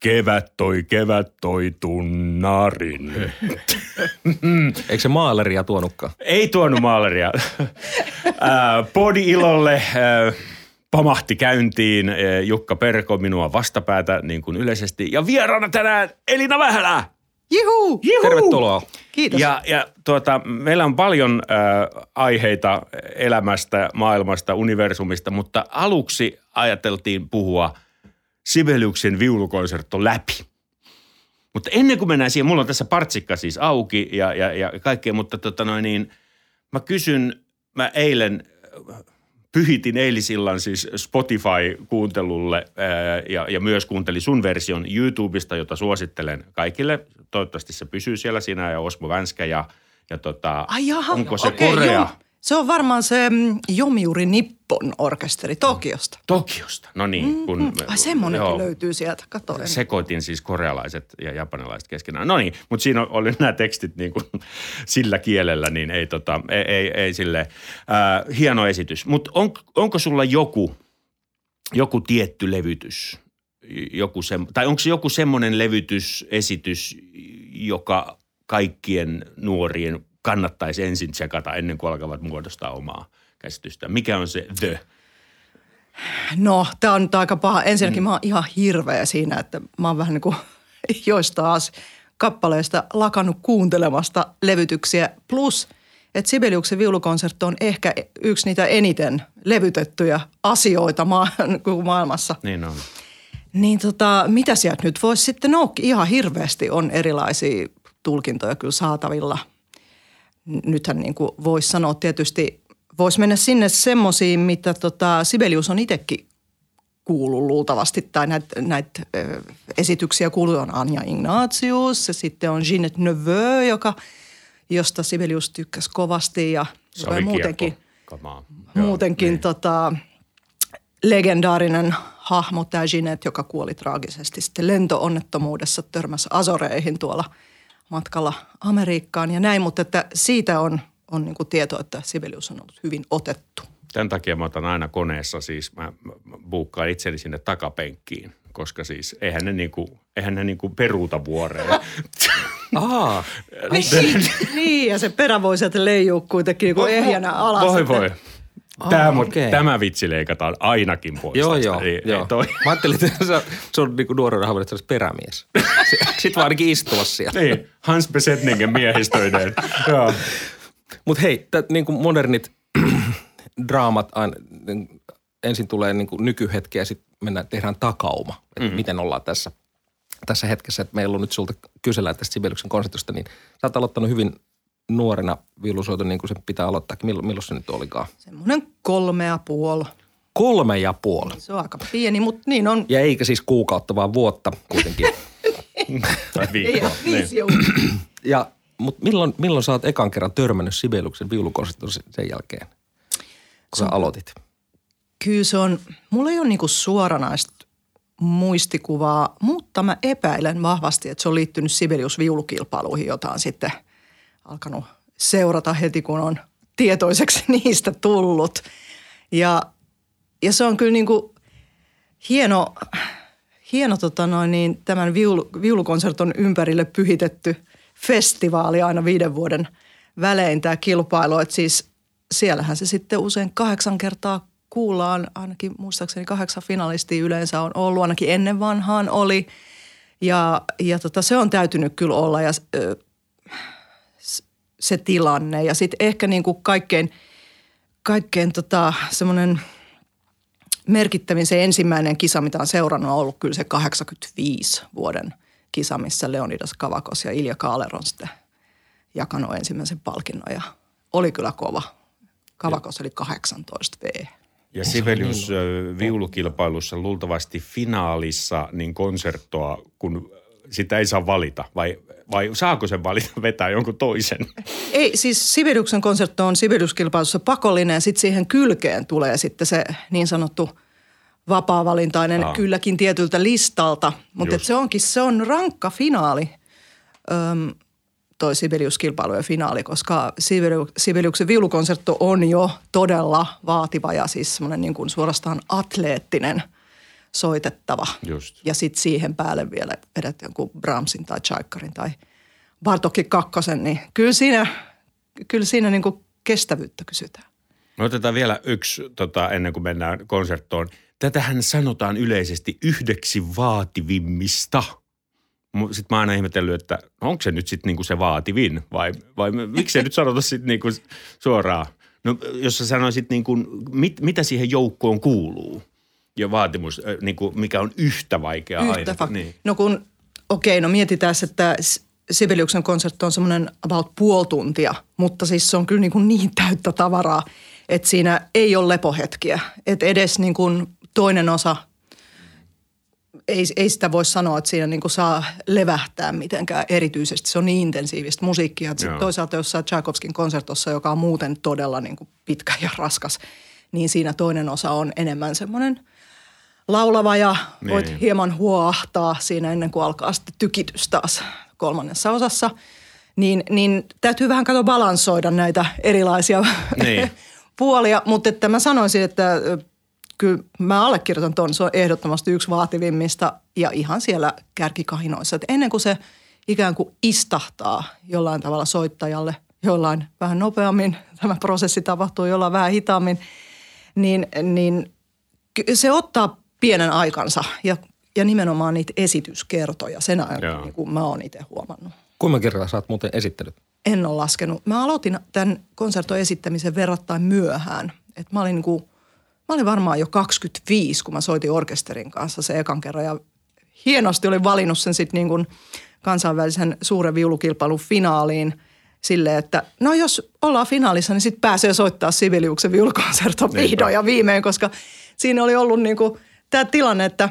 Kevät toi, kevät toi tunnarin. Eikö se maaleria tuonutkaan? Ei tuonut maaleria. Podi ilolle pamahti käyntiin Jukka Perko minua vastapäätä niin kuin yleisesti. Ja vieraana tänään Elina Vähälä. Juhu! Juhu! Tervetuloa. Kiitos. Ja, ja tuota, meillä on paljon äh, aiheita elämästä, maailmasta, universumista, mutta aluksi ajateltiin puhua Sibeliuksen viulukonsertto läpi. Mutta ennen kuin mennään siihen, mulla on tässä partsikka siis auki ja, ja, ja kaikkea, mutta tota noin niin, mä kysyn, mä eilen pyhitin eilisillan siis Spotify-kuuntelulle ää, ja, ja myös kuuntelin sun version YouTubesta, jota suosittelen kaikille. Toivottavasti se pysyy siellä sinä ja Osmo Vänskä ja, ja tota, Ai jaha, onko se okei, Korea? joo. Se on varmaan se mm, Yomiuri Nippon orkesteri Tokiosta. Tokiosta, no niin. Kun, Mm, ai semmonenkin joo. löytyy sieltä, kato. en- sekoitin siis korealaiset ja japanilaiset keskenään. No niin, mutta siinä oli nämä tekstit niin kuin sillä kielellä, niin ei, tota, ei, ei, ei sille. Äh, hieno esitys. Mutta on, onko sulla joku, joku tietty levytys? Joku sem, tai onko se joku semmoinen levytysesitys, joka kaikkien nuorien kannattaisi ensin tsekata ennen kuin alkavat muodostaa omaa käsitystä? Mikä on se the? No, tämä on nyt aika paha. Ensinnäkin mm. mä oon ihan hirveä siinä, että mä oon vähän niin kuin joista as kappaleista lakannut kuuntelemasta levytyksiä. Plus, että Sibeliuksen viulukonsertto on ehkä yksi niitä eniten levytettyjä asioita maa- koko maailmassa. Niin on. Niin tota, mitä sieltä nyt voisi sitten noukki? Ihan hirveästi on erilaisia tulkintoja kyllä saatavilla. Nythän niin kuin voisi sanoa tietysti, voisi mennä sinne semmoisiin, mitä tota Sibelius on itsekin kuullut luultavasti, tai näitä näit, esityksiä kuuluu on Anja Ignatius, ja sitten on Ginette Neveu, joka, josta Sibelius tykkäsi kovasti, ja joka oli muutenkin, Kamaa. Joo, muutenkin niin. tota, legendaarinen hahmo tämä Ginette, joka kuoli traagisesti sitten lentoonnettomuudessa, törmäsi Azoreihin tuolla matkalla Amerikkaan ja näin, mutta että siitä on, on niin tietoa, että Sibelius on ollut hyvin otettu. Tämän takia mä otan aina koneessa siis, mä, mä buukkaan itseni sinne takapenkkiin, koska siis eihän ne niinku, eihän ne niinku peruuta vuoreen. Aa, niin, ja se perä voi sieltä leijua kuitenkin niin kuin ehjänä alas. Voi voi. Tämä, mut, okei. tämä vitsi leikataan ainakin pois joo tästä. joo. Ei- ei joo. toi. Mä ajattelin, että se, se on niinku nuorena havainut, että se olisi perämies. Sitten vaan ainakin istua siellä. Niin, Hans Besetningen miehistöineen. joo. Mutta hei, tät, niinku modernit draamat aina, niin ensin tulee niinku nykyhetki ja sitten mennään, tehdään takauma, että mm. miten ollaan tässä, tässä hetkessä. Että meillä on nyt sulta kysellään tästä Sibeliuksen konsertista, niin sä oot aloittanut hyvin nuorena viulusoiton niin kuin se pitää aloittaa. Milloin, milloin se nyt olikaan? Semmoinen kolme ja puoli. Kolme ja puoli. Se on aika pieni, mutta niin on. Ja eikä siis kuukautta, vaan vuotta kuitenkin. Tai Ei viikkoa. Niin. viisi niin. ja, mutta milloin, milloin sä oot ekan kerran törmännyt Sibeliuksen viulukonsertton sen jälkeen, kun sä aloitit? Kyllä se on, mulla ei ole niinku suoranaista muistikuvaa, mutta mä epäilen vahvasti, että se on liittynyt Sibelius-viulukilpailuihin, jota on sitten alkanut seurata heti, kun on tietoiseksi niistä tullut. Ja, ja se on kyllä niinku hieno, hieno tota noin, niin tämän viulu, viulukonserton ympärille pyhitetty festivaali aina viiden vuoden välein tämä kilpailu. Että siis siellähän se sitten usein kahdeksan kertaa kuullaan, ainakin muistaakseni kahdeksan finalistia yleensä on ollut, ainakin ennen vanhaan oli. Ja, ja tota, se on täytynyt kyllä olla ja ö, se tilanne. Ja sitten ehkä niin kuin kaikkein, kaikkein tota, semmoinen merkittävin se ensimmäinen kisa, mitä on seurannut, on ollut kyllä se 85 vuoden kisa, missä Leonidas Kavakos ja Ilja Kaaler on sitten jakanut ensimmäisen palkinnon ja oli kyllä kova. Kavakos oli 18 V. Ja Sibelius ö, viulukilpailussa luultavasti finaalissa niin konserttoa, kun sitä ei saa valita. Vai, vai saako sen valita vetää jonkun toisen? Ei, siis Sibeliuksen konsertto on Sibeliuskilpailussa pakollinen ja sitten siihen kylkeen tulee sitten se niin sanottu vapaa-valintainen Aa. kylläkin tietyltä listalta. Mutta se onkin, se on rankka finaali, öm, toi Sibeliuskilpailujen finaali, koska Sibeliu, Sibeliuksen viulukonsertto on jo todella vaativa ja siis semmoinen niin kuin suorastaan atleettinen soitettava. Just. Ja sitten siihen päälle vielä vedät jonkun Brahmsin tai Tchaikkarin tai Bartokin kakkosen, niin kyllä siinä, kyllä siinä niin kuin kestävyyttä kysytään. Me otetaan vielä yksi tota, ennen kuin mennään konserttoon. Tätähän sanotaan yleisesti yhdeksi vaativimmista. Sitten mä oon aina ihmetellyt, että onko se nyt sitten niinku se vaativin vai, vai miksi se nyt sanota sitten niinku suoraan? No jos sä sanoisit niinku, mit, mitä siihen joukkoon kuuluu ja vaatimus, niinku, mikä on yhtä vaikea Yhtä aina. fak- Niin. No kun, okei, okay, no mietitään, että Sibeliuksen konsertti on semmoinen about puoli tuntia, mutta siis se on kyllä niin, kuin niin täyttä tavaraa, että siinä ei ole lepohetkiä. Että edes niin kuin toinen osa, ei, ei sitä voi sanoa, että siinä niin kuin saa levähtää mitenkään erityisesti. Se on niin intensiivistä musiikkia. Joo. toisaalta jossain Tchaikovskin konsertossa, joka on muuten todella niin kuin pitkä ja raskas, niin siinä toinen osa on enemmän semmoinen laulava ja voit Niin. hieman huoahtaa siinä ennen kuin alkaa sitten tykitys taas kolmannessa osassa. Niin, niin täytyy vähän katsoa balansoida näitä erilaisia Niin. puolia, mutta että mä sanoisin, että kyllä mä allekirjoitan ton, se on ehdottomasti yksi vaativimmista ja ihan siellä kärkikahinoissa. Että ennen kuin se ikään kuin istahtaa jollain tavalla soittajalle, jollain vähän nopeammin, tämä prosessi tapahtuu jollain vähän hitaammin, niin, niin se ottaa pienen aikansa ja, ja nimenomaan niitä esityskertoja. Sen ajan, Joo. niin kuin mä oon itse huomannut. Kuinka kertaa sä oot muuten esittänyt? En ole laskenut. Mä aloitin tämän konserton esittämisen verrattain myöhään. Et mä, olin niin kuin, mä olin varmaan jo 25, kun mä soitin orkesterin kanssa se ekan kerran. Ja hienosti olin valinnut sen sitten niin kuin kansainvälisen suuren viulukilpailun finaaliin silleen, että no jos ollaan finaalissa, niin sitten pääsee soittaa Sibeliuksen viulukonserto vihdoin ja viimein, koska siinä oli ollut niin kuin tämä tilanne, että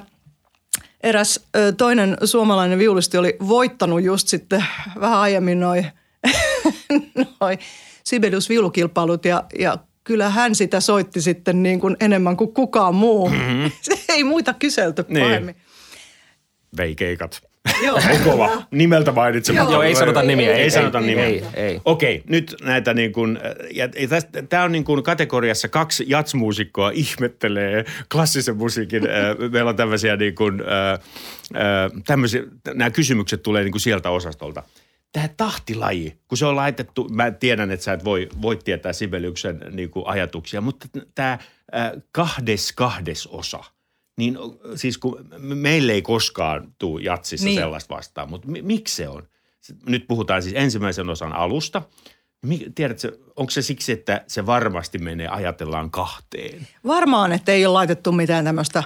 eräs ö, toinen suomalainen viulisti oli voittanut just sitten vähän aiemmin noin noi Sibelius viulukilpailut ja, ja kyllä hän sitä soitti sitten niin kuin enemmän kuin kukaan muu. Mm-hmm. Se ei muita kyselty Niin. pahemmin. Veikeikat. Joo. On kova. Nimeltä mainitsematta. Joo, ei sanota nimiä, Ei, ei, sanota ei, nimiä. ei, ei. Okei, nyt näitä niin kuin, tämä on niin kuin kategoriassa kaksi jatsmuusikkoa ihmettelee klassisen musiikin. äh, Meillä on tämmöisiä niin kuin, äh, äh, tämmöisiä, nämä kysymykset tulee niin kuin sieltä osastolta. Tämä tahtilaji, kun se on laitettu, mä tiedän, että sä et voi, voi tietää Sibeliuksen niin kuin ajatuksia, mutta tämä äh, kahdes kahdes osa – niin siis kun me- meille ei koskaan tule jatsissa niin. Sellaista vastaan, mutta mi- miksi se on? Nyt puhutaan siis ensimmäisen osan alusta. Tiedätkö, onko se siksi, että se varmasti menee, ajatellaan kahteen? Varmaan, että ei ole laitettu mitään tämmöistä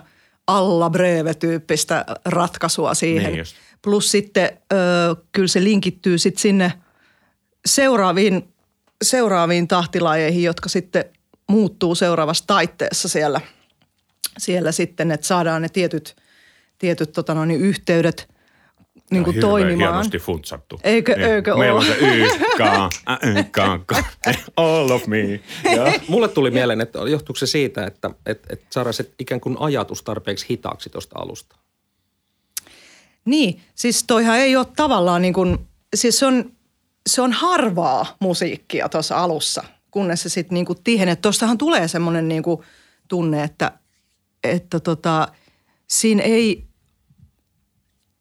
alla breve-tyyppistä ratkaisua siihen. Niin just. Plus sitten ö, kyllä se linkittyy sitten sinne seuraaviin, seuraaviin tahtilajeihin, jotka sitten muuttuu seuraavassa taitteessa siellä, siellä sitten, että saadaan ne tietyt, tietyt tota noin, yhteydet niin kuin toimimaan. hienosti funtsattu. Eikö- Niin. eikö Meillä on se y, k, ä, y, k, k, all of me. Joo. Mulle tuli mieleen, että johtuuko se siitä, että, että, että saadaan se ikään kuin ajatus tarpeeksi hitaaksi tuosta alusta? Niin, siis toihan ei ole tavallaan niin kuin, siis se on, se on harvaa musiikkia tuossa alussa, kunnes se sitten niin kuin tihenee. Tuostahan tulee semmoinen niin kuin tunne, että, että tota, siinä ei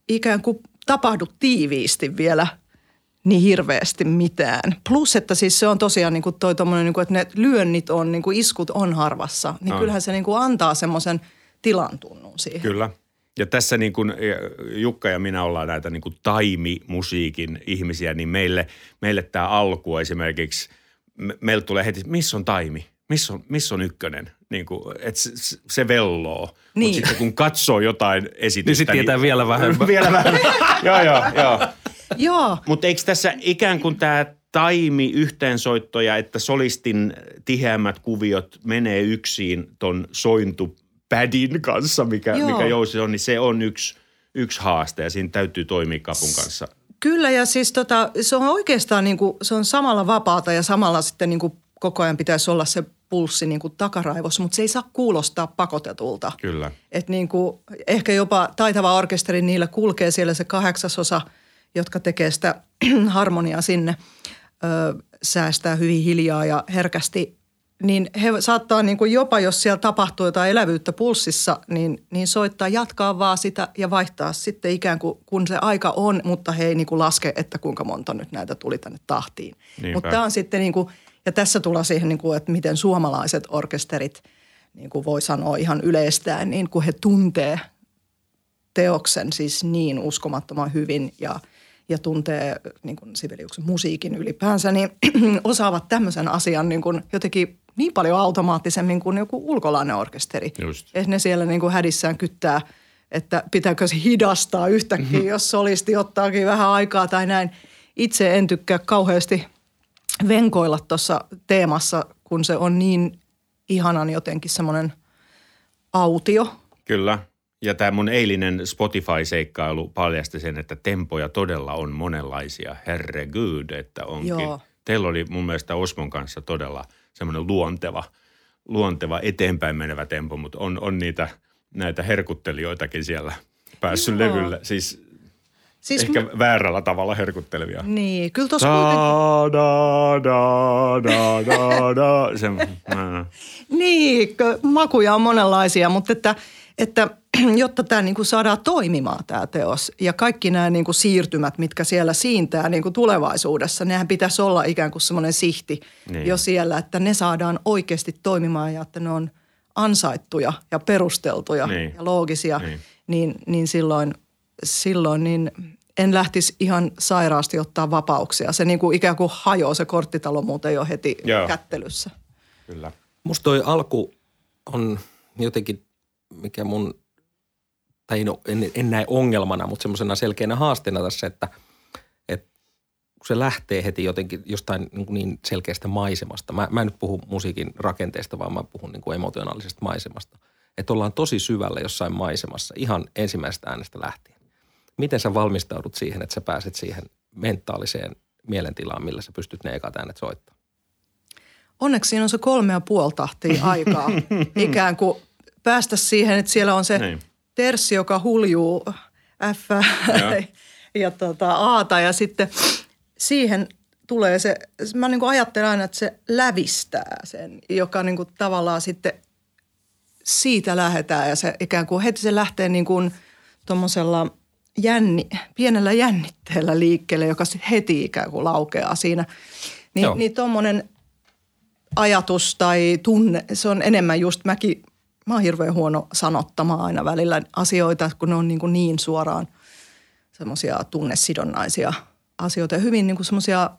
ikään kuin tapahdu tiiviisti vielä niin hirveästi mitään. Plus, että siis se on tosiaan niin kuin toi tommonen, niin kuin, että ne lyönnit on, niin kuin iskut on harvassa. Niin On. kyllähän se niin kuin antaa semmoisen tilan tunnun siihen. Kyllä. Ja tässä niin kuin Jukka ja minä ollaan näitä niin kuin taimimusiikin ihmisiä, niin meille, meille tämä alku esimerkiksi, me, meille tulee heti, missä on taimi? Missä on, missä on ykkönen? Niin kuin, et se, se- velloo. Mutta Niin. sitten kun katsoo jotain esitystä. Niin sit tietää vielä vähemmän. vielä vähemmän. joo, joo, joo. Joo, Mutta eikö tässä ikään kuin tämä taimi yhteensoittoja, että solistin tiheämmät kuviot menee yksin ton sointupädin kanssa, mikä, Joo. mikä jousi on, niin se on yksi, yksi haaste ja siinä täytyy toimia kapun kanssa. Kyllä ja siis tota, se on oikeastaan niin kuin, se on samalla vapaata ja samalla sitten niin kuin koko ajan pitäisi olla se pulssi niin kuin takaraivossa, mutta se ei saa kuulostaa pakotetulta. Kyllä. Et niin kuin, ehkä jopa taitava orkesteri, niillä kulkee siellä se kahdeksasosa, jotka tekee sitä harmoniaa sinne, ö, säästää hyvin hiljaa ja herkästi niin he saattaa niin kuin jopa, jos siellä tapahtuu jotain elävyyttä pulssissa, niin, niin soittaa, jatkaa vaan sitä ja vaihtaa sitten ikään kuin, kun se aika on, mutta he ei niin kuin laske, että kuinka monta nyt näitä tuli tänne tahtiin. Niinpä. Mutta tämä on sitten niin kuin, ja tässä tullaan siihen, niin kuin, että miten suomalaiset orkesterit, niin kuin voi sanoa ihan yleistään, niin kun he tuntee teoksen siis niin uskomattoman hyvin ja, ja tuntee niin kuin Sibeliuksen musiikin ylipäänsä, niin osaavat tämmöisen asian niin kuin jotenkin niin paljon automaattisemmin kuin joku ulkolainen orkesteri. Just. Et ne siellä niin kuin hädissään kyttää, että pitääkö se hidastaa yhtäkkiä, jos solisti ottaakin vähän aikaa tai näin. Itse en tykkää kauheasti venkoilla tuossa teemassa, kun se on niin ihanan jotenkin semmoinen autio. Kyllä. Ja tämä mun eilinen Spotify-seikkailu paljasti sen, että tempoja todella on monenlaisia. Herregud, että onkin. Joo. Teillä oli mun mielestä Osmon kanssa todella semmoinen luonteva, luonteva eteenpäin menevä tempo, mutta on, on niitä näitä herkuttelijoitakin siellä päässyt Joo. levylle. Siis, Siis ehkä mä- väärällä tavalla herkuttelevia. Niin, kyllä tuossa kuitenkin... Da, da, da, da, da. Se, mä- Niin, makuja on monenlaisia, mutta että, että jotta tämä niinku saadaan toimimaan tämä teos ja kaikki nämä niinku siirtymät, mitkä siellä siintää niinku tulevaisuudessa, nehän pitäisi olla ikään kuin semmoinen sihti Niin. jo siellä, että ne saadaan oikeasti toimimaan ja että ne on ansaittuja ja perusteltuja Niin. ja loogisia, Niin. niin, niin, niin silloin, silloin niin en lähtisi ihan sairaasti ottaa vapauksia. Se niinku ikään kuin hajoaa se korttitalo muuten jo heti Joo. kättelyssä. Kyllä. Musta toi alku on jotenkin, mikä mun, tai no, en, en näe ongelmana, mutta semmoisena selkeänä haasteena tässä, että, että kun se lähtee heti jotenkin jostain niin, niin selkeästä maisemasta. Mä, mä en nyt puhu musiikin rakenteesta, vaan mä puhun niin kuin emotionaalisesta maisemasta. Että ollaan tosi syvällä jossain maisemassa ihan ensimmäisestä äänestä lähtien. Miten sä valmistaudut siihen, että sä pääset siihen mentaaliseen mielentilaan, millä sä pystyt ne ekat äänet soittamaan? Onneksi siinä on se kolme ja puoli tahtia aikaa ikään kuin päästä siihen, että siellä on se Niin. terssi, joka huljuu F Joo. ja tota, Aata ja sitten siihen tulee se, mä niin kuin ajattelen aina, että se lävistää sen, joka niin kuin tavallaan sitten siitä lähdetään ja se ikään kuin heti se lähtee niin kuin tuommoisella jänni, pienellä jännitteellä liikkeelle, joka heti ikään kuin laukeaa siinä. Joo. Niin, niin tuommoinen ajatus tai tunne, se on enemmän just mäkin, mä oon hirveän huono sanottamaan aina välillä asioita, kun ne on niin, kuin niin suoraan semmoisia tunnesidonnaisia asioita ja hyvin niin kuin semmoisia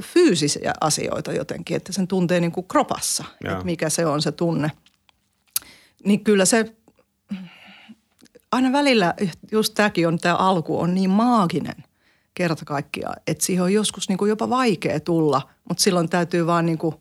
fyysisiä asioita jotenkin, että sen tuntee niin kuin kropassa, Joo. että mikä se on se tunne. Niin kyllä se, aina välillä just tämäkin on, tämä alku on niin maaginen kerta kaikkiaan, että siihen on joskus niin kuin jopa vaikea tulla, mutta silloin täytyy vaan niin kuin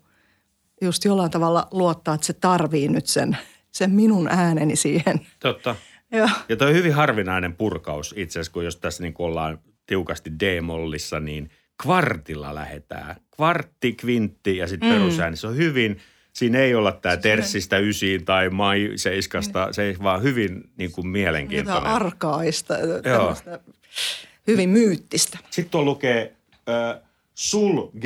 just jollain tavalla luottaa, että se tarvii nyt sen, sen minun ääneni siihen. Totta. Joo. Ja toi on hyvin harvinainen purkaus itse asiassa, kun jos tässä niin ollaan tiukasti D-mollissa, niin kvartilla lähdetään. Kvartti, kvintti ja sitten mm. perusääni. Se on hyvin, siinä ei olla tämä terssistä ysiin tai mai seiskasta. Se ei vaan hyvin niin kuin mielenkiintoinen. arkaista, tämmöistä hyvin myyttistä. Sitten tuo lukee äh, sul G.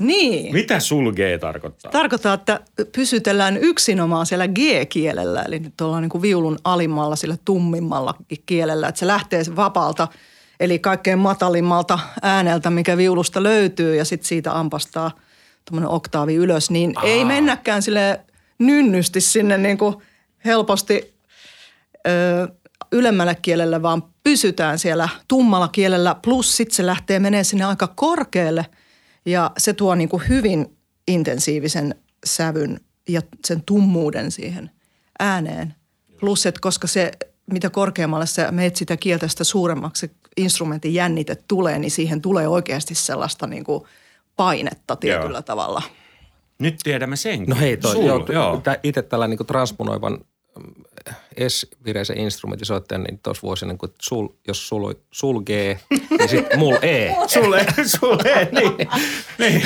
Niin. Mitä sul G tarkoittaa? Tarkoittaa, että pysytellään yksinomaan siellä G-kielellä, eli nyt ollaan niin kuin viulun alimmalla, sillä tummimmalla kielellä, että se lähtee vapaalta, eli kaikkein matalimmalta ääneltä, mikä viulusta löytyy, ja sitten siitä ampastaa tuommoinen oktaavi ylös, niin Aa. ei mennäkään sille nynnysti sinne niin kuin helposti ö, ylemmällä kielellä, vaan pysytään siellä tummalla kielellä, plus sitten se lähtee menee sinne aika korkealle ja se tuo niin kuin hyvin intensiivisen sävyn ja sen tummuuden siihen ääneen. Plus, että koska se, mitä korkeammalle sä meet sitä kieltä, sitä suuremmaksi instrumentin jännite tulee, niin siihen tulee oikeasti sellaista niin kuin painetta tietyllä Joo. tavalla. Nyt tiedämme senkin. No hei, toi, Sul, joo, joo. itse tällä niin transponoivan S-vireisen instrumentinsoittajan, niin tuossa voisi niin kuin, sul, jos sul, sul G, niin sitten mul E. Sulle, sulle, niin. niin.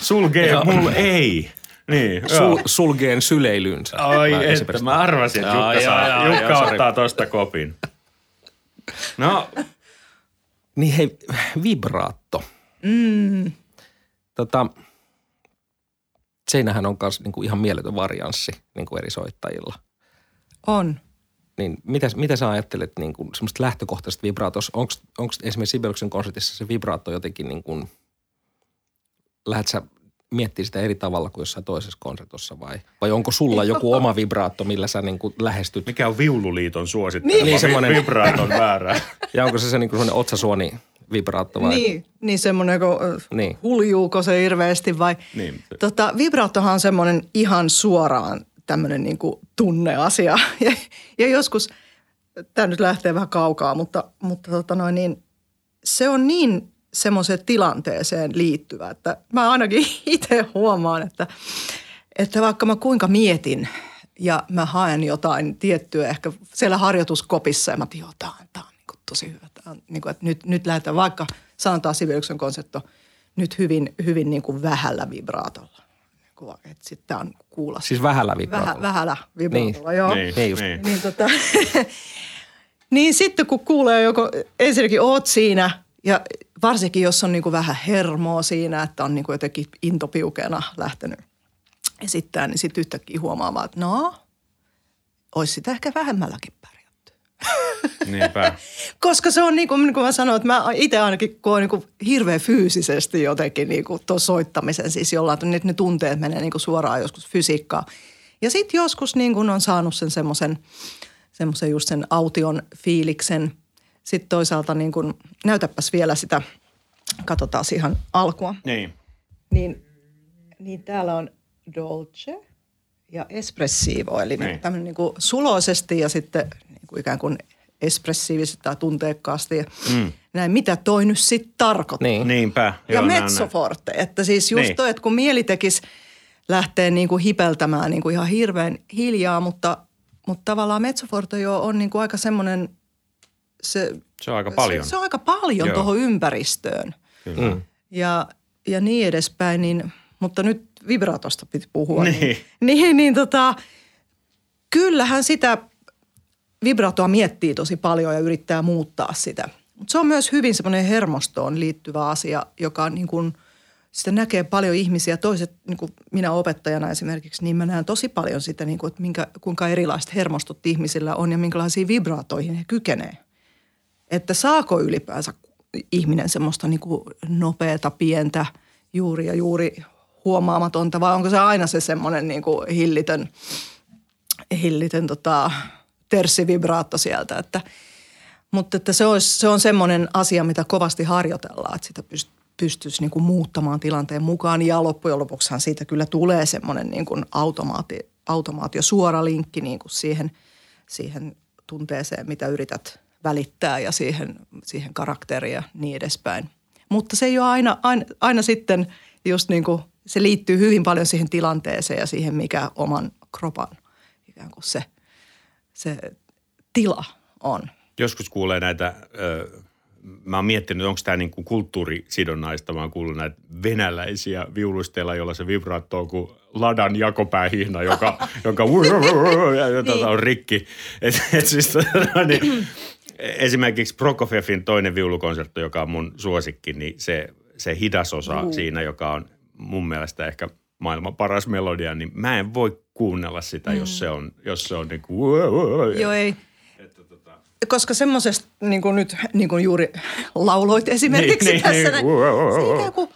Sul G, mul ei. Niin, Sul, sulgeen syleilynsä. Ai Mä että, mä arvasin, että Jukka, saa, joo, Jukka joo, sorry. ottaa tosta kopin. No, Niin hei, vibraatto. Mm. Tota, Seinähän on myös niin ihan mieletön varianssi niin kuin eri soittajilla. On. Niin mitä, mitä sä ajattelet niin kuin semmoista lähtökohtaisesta vibraatosta? Onko esimerkiksi Sibeliuksen konsertissa se vibraato jotenkin niin kuin, lähdet sä miettiä sitä eri tavalla kuin jossain toisessa konsertossa vai, vai onko sulla joku oma vibraatto, millä sä niin kuin lähestyt? Mikä on Viululiiton suosittelema Niin, semmoinen- vibraaton väärä? Ja onko se se niin kuin semmoinen otsasuoni vibraatto vai? Niin, niin semmoinen, kun Niin. niin. huljuuko se hirveästi vai? Niin. Tota, vibraattohan on semmoinen ihan suoraan tämmöinen niin tunneasia. Ja, ja joskus, tämä nyt lähtee vähän kaukaa, mutta, mutta tota noin, niin, se on niin semmoiseen tilanteeseen liittyvä, että mä ainakin itse huomaan, että, että vaikka mä kuinka mietin ja mä haen jotain tiettyä ehkä siellä harjoituskopissa ja mä tiedän, tämä on, tää on niin kuin tosi hyvä. Tää on, niin kuin, että nyt, nyt lähdetään vaikka, sanotaan Sibeliuksen konsertto, nyt hyvin, hyvin niin kuin vähällä vibraatolla. Niin kuin, että sitten tämä on kuulla. Siis vähällä Vähä, vibraatolla. vähällä vibraatolla, joo. Niin, Niin just. niin. Niin, tota, niin sitten kun kuulee joko, ensinnäkin oot siinä ja varsinkin jos on niinku vähän hermoa siinä, että on niinku jotenkin intopiukena lähtenyt esittämään, niin sitten yhtäkkiä huomaamaan, että no, olisi sitä ehkä vähemmälläkin pärjätty. Niinpä. Koska se on niin kuin, niin kuin mä sanoin, että mä itse ainakin koen niin kuin hirveän fyysisesti jotenkin niin kuin tuon soittamisen siis jollain, että ne, ne tunteet menee niin kuin suoraan joskus fysiikkaan. Ja sitten joskus niin kuin on saanut sen semmoisen, semmoisen just sen aution fiiliksen. Sitten toisaalta niin kuin, näytäpäs vielä sitä, katsotaan ihan alkua. Niin. Niin, niin täällä on dolce ja espressiivo, eli Niin. tämmöinen niin kuin suloisesti ja sitten ikään kuin espressiivisesti tai tunteekkaasti. Ja mm. Näin, mitä toi nyt sitten tarkoittaa. Niin. Niinpä. Ja Joo, näin. mezzoforte, että siis just Niin. niin. toi, että kun mieli tekisi lähteä niin kuin hipeltämään niin kuin ihan hirveän hiljaa, mutta, mutta tavallaan mezzoforte jo on niin kuin aika semmoinen, se, Se on aika paljon. se, se on aika paljon tuohon ympäristöön Kyllä. Mm. ja, ja niin edespäin, niin, mutta nyt vibraatosta piti puhua. Niin. Niin, niin, niin tota, kyllähän sitä vibratoa miettii tosi paljon ja yrittää muuttaa sitä. Mutta se on myös hyvin semmoinen hermostoon liittyvä asia, joka niin kuin, sitä näkee paljon ihmisiä. Toiset, niin kuin minä opettajana esimerkiksi, niin mä näen tosi paljon sitä, niin kuin, että minkä, kuinka erilaiset hermostot ihmisillä on ja minkälaisiin vibraatoihin he kykenee. Että saako ylipäänsä ihminen semmoista niin kuin nopeata, pientä, juuri ja juuri huomaamatonta vai onko se aina se semmoinen niin kuin hillitön, hillitön tota, terssivibraatto sieltä, että mutta että se, olisi, se on semmoinen asia, mitä kovasti harjoitellaan, että sitä pyst, pystyisi niin kuin muuttamaan tilanteen mukaan. Ja loppujen lopuksihan siitä kyllä tulee semmoinen niin kuin automaati, automaatio, suora linkki niin kuin siihen, siihen tunteeseen, mitä yrität välittää ja siihen, siihen karakteriin ja niin edespäin. Mutta se ei ole aina, aina, aina sitten just niin kuin, se liittyy hyvin paljon siihen tilanteeseen ja siihen, mikä oman kropan ikään kuin se, se tila on. Joskus kuulee näitä, ö, mä oon miettinyt, onko tämä niinku kulttuurisidonnaista. Mä oon kuullut näitä venäläisiä viulusteilla, jolla se vibraatto on kuin ladan jakopäähihna, joka, joka tota on rikki. Et, et siis, tota, niin, esimerkiksi Prokofievin toinen viulukonsertto, joka on mun suosikki, niin se, se hidas osa siinä, joka on mun mielestä ehkä maailman paras melodia, niin mä en voi kuunnella sitä, mm. jos se on, jos se on niin kuin, Joo, ei. Koska semmoisesta, niin kuin nyt niin kuin juuri lauloit esimerkiksi Niin, niin, niin, tässä, niin. niin, se ikään kuin,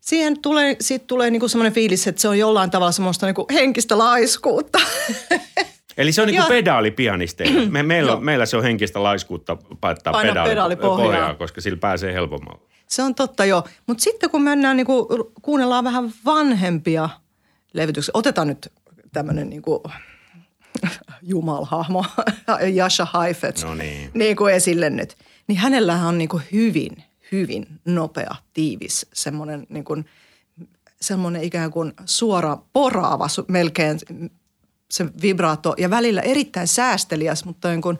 siihen tulee, siitä tulee niin kuin semmoinen fiilis, että se on jollain tavalla semmoista niin kuin henkistä laiskuutta. Eli se on niin kuin pedaalipianisteilla. Me, meillä, meillä se on henkistä laiskuutta paittaa pedaali, pedaalipohjaa. pohjaa, koska sillä pääsee helpommalla. Se on totta joo. Mutta sitten kun mennään, niin kuin, kuunnellaan vähän vanhempia levytyksiä. Otetaan nyt tämmöinen niin kuin, jumalhahmo, Jasha Haifetz, No niin. niin kuin esille nyt. Niin hänellähän on niin kuin hyvin, hyvin nopea, tiivis, semmoinen niin kuin, semmoinen ikään kuin suora poraava melkein se vibraatto ja välillä erittäin säästeliäs, mutta, niin kuin,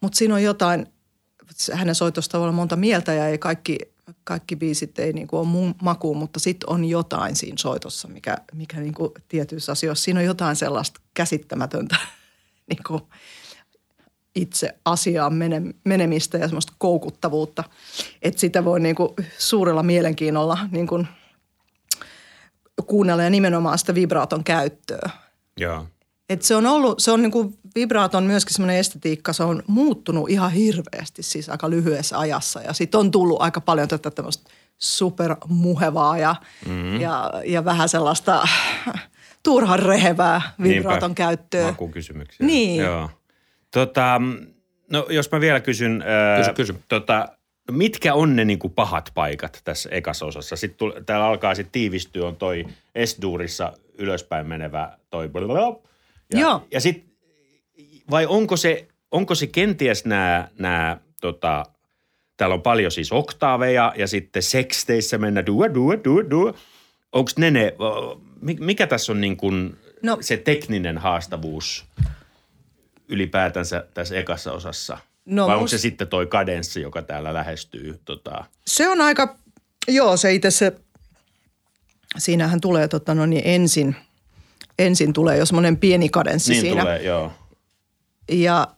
mutta siinä on jotain, hänen soitosta voi olla monta mieltä ja ei kaikki, kaikki biisit ei niin kuin ole mun makuun, mutta sitten on jotain siinä soitossa, mikä, mikä niin kuin tietyissä asioissa, siinä on jotain sellaista käsittämätöntä niin kuin itse asiaan mene, menemistä ja semmoista koukuttavuutta, että sitä voi niin kuin suurella mielenkiinnolla niin kuin kuunnella ja nimenomaan sitä vibraaton käyttöä. Joo. Et se on ollut, se on niinku, vibraaton myöskin semmoinen estetiikka, se on muuttunut ihan hirveästi siis aika lyhyessä ajassa. Ja sitten on tullut aika paljon tätä tämmöistä supermuhevaa ja, mm-hmm. ja, ja vähän sellaista turhan rehevää vibraaton Niinpä. käyttöä. Makukysymyksiä. Niin. Joo. Tota, no jos mä vielä kysyn. ää, Kysy, kysy. Tota, mitkä on ne niinku pahat paikat tässä ekassa osassa? Sitten tuli, täällä alkaa sitten tiivistyä, on toi Esduurissa ylöspäin menevä toi blablabla. Ja, Joo. ja sit, vai onko se, onko se kenties nämä, nämä tota, täällä on paljon siis oktaaveja ja sitten seksteissä mennä dua, dua, dua, dua. Onko ne ne, mikä tässä on niin kuin No- se tekninen haastavuus ylipäätänsä tässä ekassa osassa? No Vai onko must- se sitten toi kadenssi, joka täällä lähestyy? Tota, Se on aika, joo se itse se, siinähän tulee tota, no niin ensin, ensin tulee jo semmoinen pieni kadenssi niin siinä. tulee, joo. Ja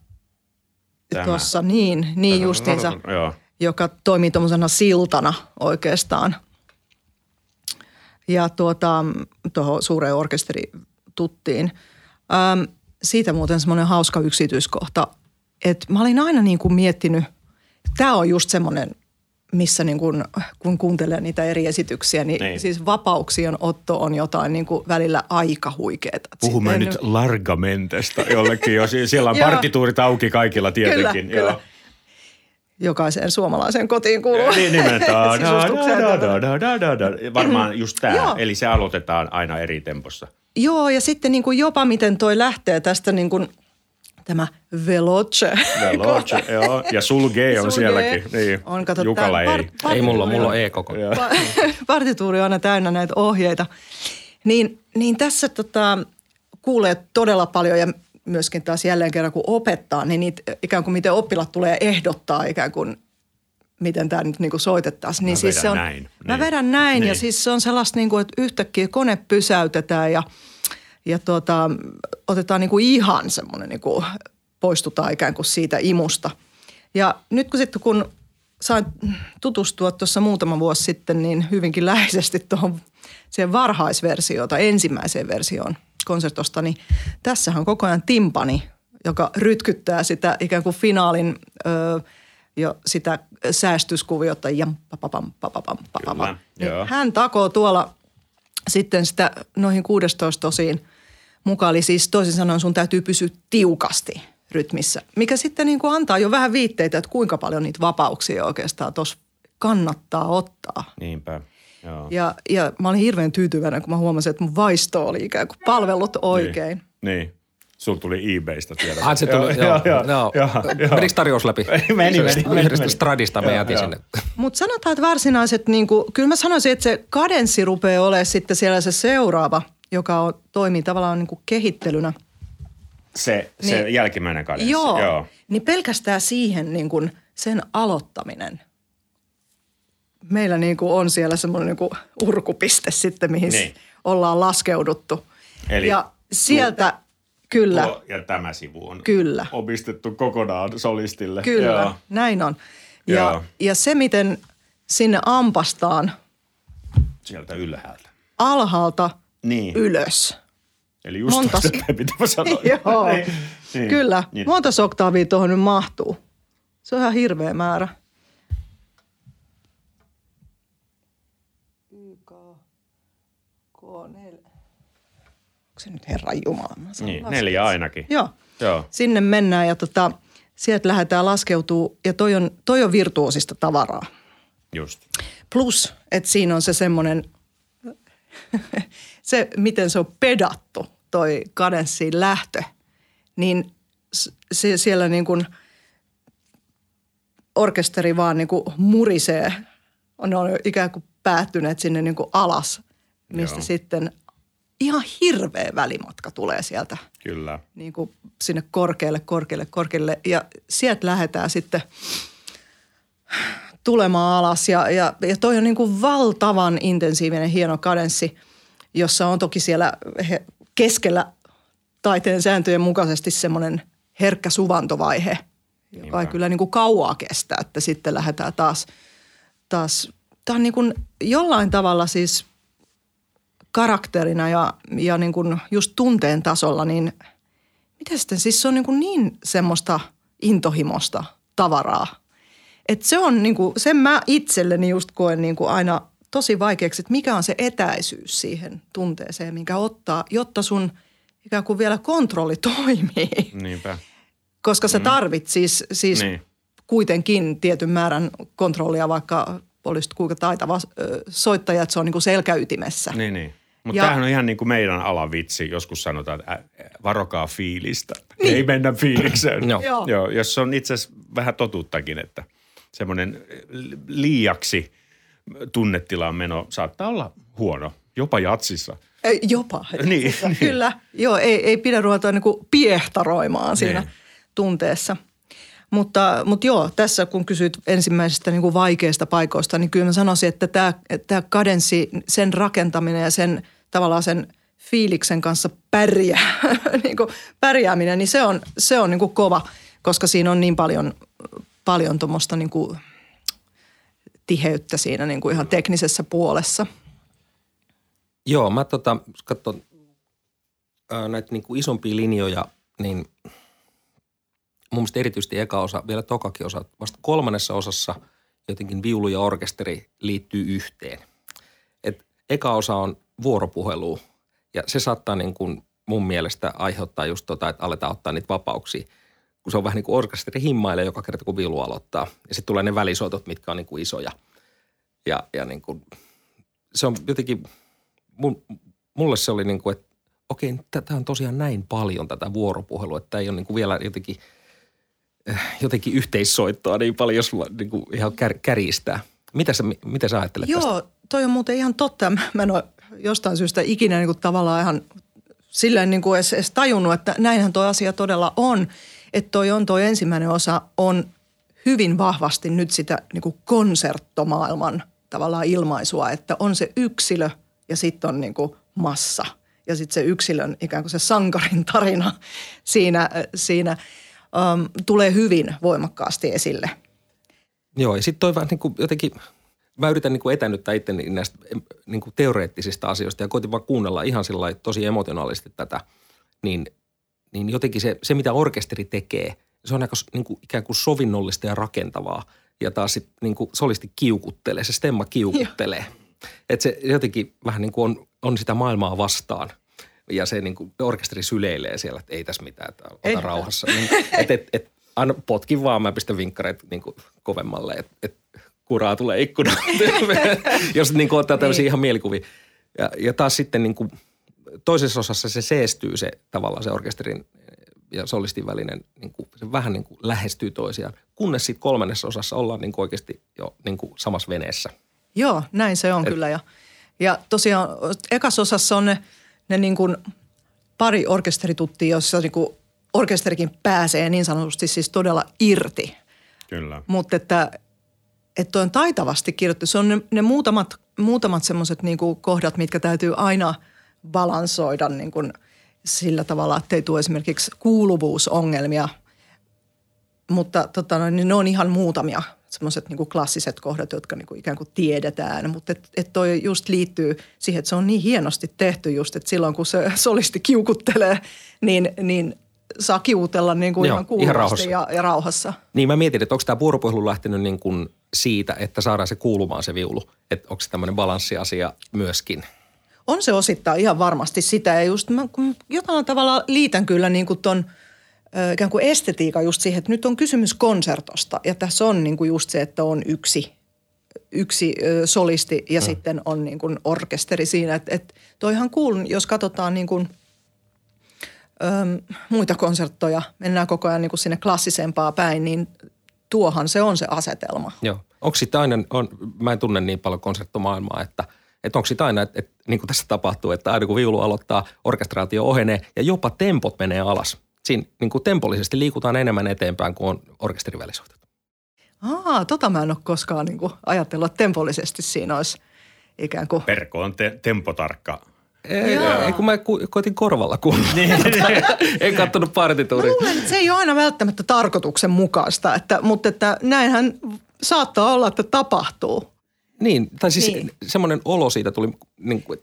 Tämä. tuossa niin, niin justiinsa, Joo. joka toimii tuommoisena siltana oikeastaan. Ja tuota, tuohon suureen orkesterituttiin. Ähm, siitä muuten semmoinen hauska yksityiskohta, että mä olin aina niin kuin miettinyt, tämä on just semmoinen, missä niin kuin, kun kuuntelee niitä eri esityksiä, niin, Niin. siis vapauksien otto on jotain niin kuin välillä aika huikeeta. Puhumme Sitten nyt Largamentesta jollekin jo. Sie- Siellä on partituurit auki kaikilla tietenkin. Kyllä, kyllä. Joo. Jokaiseen suomalaiseen kotiin kuuluu. Niin nimen. Da, da, sisustukseen. da, da, da, da, da, da. Varmaan just tämä. Eli se aloitetaan aina eri tempossa. Joo, ja sitten niin kuin jopa miten toi lähtee tästä niin kuin tämä veloce. Veloce, joo. Ja sulge on Sulge. sielläkin. Niin. On, kato, Jukalla tää ei. par- Ei mulla, mulla on-. Joo. Pa- partituuri on aina täynnä näitä ohjeita. Niin, niin tässä tota, kuulee todella paljon ja myöskin taas jälleen kerran kun opettaa, niin niitä, ikään kuin miten oppilat tulee ehdottaa ikään kuin miten tämä nyt niin kuin soitettaisiin. Niin Mä siis vedän se on, näin. Mä Niin. vedän näin ja Niin. siis se on sellaista niin kuin, että yhtäkkiä kone pysäytetään ja, ja tuota, otetaan niin kuin ihan semmoinen niin kuin, poistutaan ikään kuin siitä imusta. Ja nyt kun sitten kun sain tutustua tuossa muutama vuosi sitten niin hyvinkin läheisesti tuohon siihen varhaisversioon tai ensimmäiseen versioon konsertosta, niin tässähän on koko ajan timpani, joka rytkyttää sitä ikään kuin finaalin ö, jo sitä säästyskuviota. Jam, papapam, papapam, papapam. Kyllä, Niin joo. hän takoo tuolla sitten sitä noihin 16 osiin mukaan. Eli siis toisin sanoen sun täytyy pysyä tiukasti rytmissä, mikä sitten niin kuin antaa jo vähän viitteitä, että kuinka paljon niitä vapauksia oikeastaan tuossa kannattaa ottaa. Niinpä. Joo. Ja, ja mä olin hirveän tyytyväinen, kun mä huomasin, että mun vaisto oli ikään kuin palvellut oikein. Niin. niin. Sulla tuli eBaystä tiedä. Ah, se tuli, joo, joo, joo, joo. Menikö tarjous läpi? Meni, meni, meni. Stradista Joo, jätin joo. sinne. Mutta sanotaan, että varsinaiset, niin kuin, kyllä mä sanoisin, että se kadenssi rupeaa olemaan sitten siellä se seuraava, joka on, toimii tavallaan niin kuin kehittelynä. Se, se Niin. jälkimmäinen kadenssi. Joo, Joo. niin pelkästään siihen niin kuin sen aloittaminen. Meillä niin kuin on siellä semmoinen niin kuin urkupiste sitten, mihin Niin. ollaan laskeuduttu. Eli ja sieltä, kyllä, Tuo, ja tämä sivu on Kyllä. omistettu kokonaan solistille. kyllä, Joo. näin on. Joo. Ja, ja se, miten sinne ampastaan Sieltä ylhäältä. alhaalta Niin. ylös. Eli just Montas- mitä mä sanoin. Joo, Niin, niin. kyllä. Niin. Monta oktaavia tuohon nyt mahtuu? Se on ihan hirveä määrä. Se nyt Herran Jumala? Niin, neljä ainakin. Joo. Joo. Sinne mennään ja tota, sieltä lähdetään laskeutuu ja toi on, toi on virtuosista tavaraa. Just. Plus, että siinä on se semmoinen, se miten se on pedattu toi kadenssiin lähtö, niin se, siellä niin kuin orkesteri vaan niin kuin murisee. Ne on ikään kuin päättyneet sinne niin kuin alas, mistä Joo. sitten ihan hirveä välimatka tulee sieltä Kyllä. niin kuin sinne korkealle, korkealle, korkealle. Ja sieltä lähdetään sitten tulemaan alas. Ja, ja, ja toi on niin kuin valtavan intensiivinen, hieno kadenssi, jossa on toki siellä keskellä taiteen sääntöjen mukaisesti semmoinen herkkä suvantovaihe, joka ei Niinpä. kyllä niin kuin kauaa kestä, että sitten lähdetään taas, taas tämä on niin kuin jollain tavalla siis karakterina ja, ja niin kuin just tunteen tasolla, niin mitä sitten siis se on niin, kuin niin semmoista intohimosta tavaraa. että se on niin kuin, sen mä itselleni just koen niin kuin aina tosi vaikeaksi, että mikä on se etäisyys siihen tunteeseen, minkä ottaa, jotta sun ikään kuin vielä kontrolli toimii. Niinpä. Koska sä tarvit siis, siis niin. kuitenkin tietyn määrän kontrollia, vaikka olisit kuinka taitava soittaja, että se on niin kuin selkäytimessä. Niin, niin. Mutta tämähän on ihan niin kuin meidän alavitsi. Joskus sanotaan, että varokaa fiilistä. Niin. Ei mennä fiilikseen. Joo. Joo. Joo, jos on itse asiassa vähän totuuttakin, että semmoinen liiaksi tunnetilaan meno saattaa olla huono, jopa jatsissa. Ei, jopa. Niin, Kyllä. Kyllä. Joo, ei, ei pidä ruveta niin kuin piehtaroimaan siinä Niin. tunteessa. Mutta, mutta joo, tässä kun kysyt ensimmäisestä niin kuin vaikeista paikoista, niin kyllä mä sanoisin, että tämä, tämä kadenssi, sen rakentaminen ja sen tavallaan sen fiiliksen kanssa pärjää, niin kuin pärjääminen, niin se on, se on niin kuin kova, koska siinä on niin paljon, paljon tuommoista niin kuin tiheyttä siinä niin kuin ihan teknisessä puolessa. Joo, mä tota, katson näitä niin kuin isompia linjoja, niin mun mielestä erityisesti eka osa, vielä tokakin osa, vasta kolmannessa osassa jotenkin viulu ja orkesteri liittyy yhteen. Et eka osa on vuoropuhelu ja se saattaa niin kuin mun mielestä aiheuttaa just tota, että aletaan ottaa niitä vapauksia. Kun se on vähän niin kuin orkesteri himmailee joka kerta, kun viulu aloittaa. Ja sitten tulee ne välisoitot, mitkä on niin kuin isoja. Ja, ja niin kuin, se on jotenkin, mun, mulle se oli niin kuin, että okei, tämä on tosiaan näin paljon tätä vuoropuhelua, että tämä ei ole niin kuin vielä jotenkin, jotenkin yhteissoittoa niin paljon, jos niin kuin ihan kär, kärjistää. Mitä sä, mitä sä ajattelet tästä? Joo, toi on muuten ihan totta. Mä en ole jostain syystä ikinä niin kuin tavallaan ihan silleen niin kuin edes, edes tajunnut, että näinhän toi asia todella on. Että toi on toi ensimmäinen osa on hyvin vahvasti nyt sitä niin kuin konserttomaailman tavallaan ilmaisua, että on se yksilö ja sitten on niin kuin massa. Ja sitten se yksilön ikään kuin se sankarin tarina siinä, siinä um, tulee hyvin voimakkaasti esille. Joo, ja sitten toi vähän niin kuin jotenkin, mä yritän niin kuin etännyttää itteni näistä niin kuin teoreettisista asioista ja koitin vaan kuunnella ihan sillä tosi emotionaalisesti tätä, niin, niin jotenkin se, se, mitä orkesteri tekee, se on aika niin kuin, ikään kuin sovinnollista ja rakentavaa. Ja taas sitten niin kuin solisti kiukuttelee, se stemma kiukuttelee. Että se jotenkin vähän niin kuin on, on sitä maailmaa vastaan. Ja se niin kuin orkesteri syleilee siellä, että ei tässä mitään, että ota Ei. rauhassa. Niin, et, et, et, anna potkin vaan, mä pistän vinkkareet niin kuin kovemmalle, että et, kuraa tulee ikkunaan. Jos niin kuin ottaa tämmöisiä Niin. ihan mielikuvia. Ja, ja taas sitten niin kuin toisessa osassa se seestyy se tavallaan se orkesterin ja solistin välinen, niin kuin, se vähän niin kuin lähestyy toisiaan. Kunnes sitten kolmannessa osassa ollaan niin kuin oikeasti jo niin kuin samassa veneessä. Joo, näin se on Et- kyllä. Ja, ja tosiaan ekas osassa on ne, ne niin kuin pari orkesterituttia, jossa niin kuin orkesterikin pääsee niin sanotusti siis todella irti. Kyllä. Mutta että, että on taitavasti kirjoittu. Se on ne, ne muutamat, muutamat semmoiset niin kuin kohdat, mitkä täytyy aina balansoida niin kuin sillä tavalla, että ei tule esimerkiksi kuuluvuusongelmia. Mutta tota, niin ne on ihan muutamia semmoiset niin klassiset kohdat, jotka niin kuin ikään kuin tiedetään. Mutta et, et toi just liittyy siihen, että se on niin hienosti tehty just, että silloin kun se solisti kiukuttelee, niin, niin saa kiutella niin kuin Joo, ihan ihan rauhassa. ja, ja rauhassa. Niin mä mietin, että onko tämä vuoropuhelu lähtenyt niin kuin siitä, että saadaan se kuulumaan se viulu. Että onko se tämmöinen balanssiasia myöskin. On se osittain ihan varmasti sitä ja just mä kun jotain tavalla liitän kyllä niin kuin ton ikään kuin estetiikan just siihen, että nyt on kysymys konsertosta ja tässä on niin kuin just se, että on yksi, yksi solisti ja mm. sitten on niin kuin orkesteri siinä. Että et toi ihan cool, jos katsotaan niin kuin ö, muita konserttoja, mennään koko ajan niin kuin sinne klassisempaa päin, niin tuohan se on se asetelma. Joo. Onko sitten aina, on, mä en tunne niin paljon konserttomaailmaa, että, että onko sitten aina, että, että niin kuin tässä tapahtuu, että aina kun viulu aloittaa, orkestraatio ohenee ja jopa tempot menee alas. Siinä niin kuin tempollisesti liikutaan enemmän eteenpäin kuin on orkesterivälisoitot. Aa, tota mä en ole koskaan niin kuin ajatellut, että tempollisesti siinä olisi ikään kuin Perko on te- tempotarkka. Ei, Joo. ei kun mä ku, koitin korvalla kuunnella. en kattonut partituuria. Mä luulen, että se ei ole aina välttämättä tarkoituksenmukaista, että, mutta että näinhän saattaa olla, että tapahtuu. Niin, tai siis Niin. niin. semmoinen olo siitä tuli, niin kuin,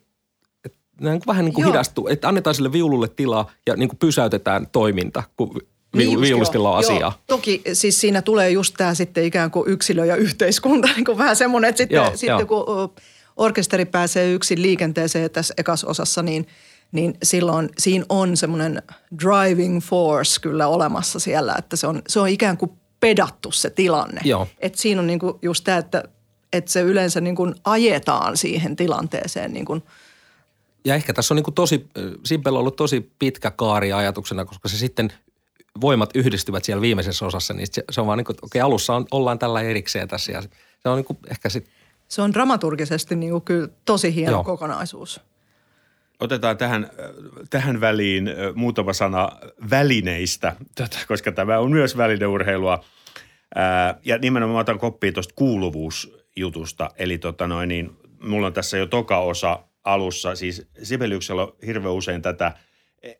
niin kuin vähän niin kuin hidastuu, että annetaan sille viululle tilaa ja niin kuin pysäytetään toiminta, kun Niin just viulustilla on asiaa. Joo. Toki siis siinä tulee just tämä sitten ikään kuin yksilö ja yhteiskunta, niin kuin vähän semmoinen, että sitten, Joo, sitten joo. kun orkesteri pääsee yksin liikenteeseen tässä ekassa osassa, niin, niin silloin siinä on semmoinen driving force kyllä olemassa siellä, että se on, se on ikään kuin pedattu se tilanne. Joo. Et siinä on niin kuin just tämä, että, että se yleensä niin kuin ajetaan siihen tilanteeseen niin kuin Ja ehkä tässä on niin kuin tosi, Simpel on ollut tosi pitkä kaari ajatuksena, koska se sitten voimat yhdistyvät siellä viimeisessä osassa, niin se, se on vaan niin kuin, okei alussa on, ollaan tällä erikseen tässä ja se on niin kuin ehkä sitten, se on dramaturgisesti niin kuin kyllä tosi hieno Joo. Kokonaisuus. Otetaan tähän, äh, tähän väliin muutama sana välineistä, tota, koska tämä on myös välineurheilua. Ja nimenomaan otan koppia tuosta kuuluvuusjutusta. Eli tota noin, niin, mulla on tässä jo toka osa alussa. Siis Sibeliuksella on hirveän usein tätä,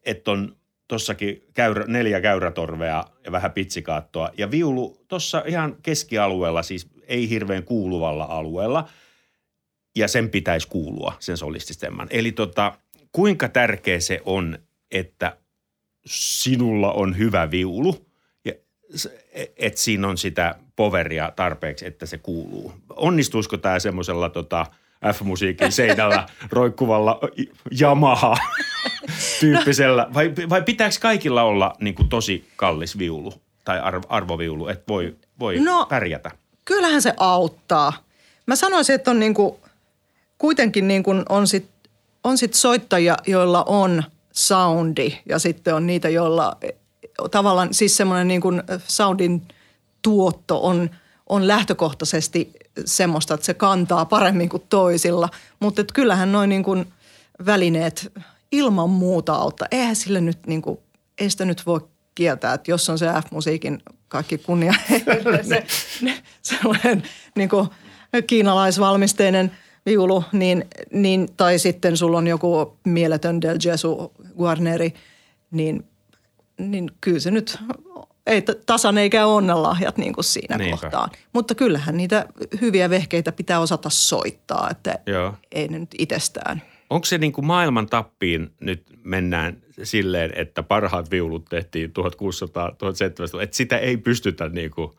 että on tossakin käyrä, neljä käyrätorvea ja vähän pitsikaattoa. Ja viulu tuossa ihan keskialueella, siis ei hirveän kuuluvalla alueella – ja sen pitäisi kuulua, sen solististemman. Eli tota, kuinka tärkeä se on, että sinulla on hyvä viulu ja että siinä on sitä poveria tarpeeksi, että se kuuluu. Onnistuisiko tämä semmoisella tota, F-musiikin seinällä roikkuvalla Yamaha tyyppisellä vai, vai pitääkö kaikilla olla niin kuin, tosi kallis viulu tai arv, arvoviulu, että voi, voi No, pärjätä? kyllähän se auttaa. Mä sanoisin, että on niinku, kuitenkin niinku on sit, on sit soittajia, joilla on soundi ja sitten on niitä, joilla tavallaan siis semmoinen niinku soundin tuotto on, on lähtökohtaisesti semmoista, että se kantaa paremmin kuin toisilla. Mutta kyllähän noin niinku välineet ilman muuta auttaa. Eihän sille nyt niinku, ei sitä nyt voi kieltää, että jos on se F-musiikin kaikki kunnia heille, se, ne, sellainen niin kuin kiinalaisvalmisteinen viulu, niin, niin, tai sitten sulla on joku mieletön Del Gesu Guarneri, niin, niin kyllä se nyt ei tasan eikä onnenlahjat niin kuin siinä Niinpä. kohtaa. Mutta kyllähän niitä hyviä vehkeitä pitää osata soittaa, että Joo. ei ne nyt itsestään. Onko se niin kuin maailman tappiin nyt mennään silleen, että parhaat viulut tehtiin 1600-1700, että sitä ei pystytä niin kuin,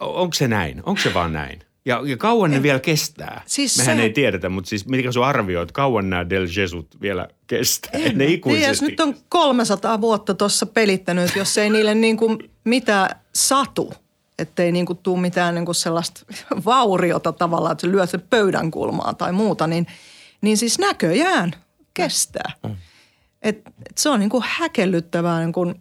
onko se näin? Onko se vaan näin? Ja, ja kauan ne vielä kestää? Siis Mehän se- ei tiedetä, mutta siis mitkä sun arvioit, kauan nämä Del Jesut vielä kestää? En ne Niin, ikuisesti. jos nyt on 300 vuotta tuossa pelittänyt, jos ei niille niin kuin mitään satu, ettei niin kuin tuu mitään niin kuin sellaista vauriota tavallaan, että se lyö sen pöydän kulmaan tai muuta, niin, niin siis näköjään kestää. Et, et se on niin kuin häkellyttävää niin kuin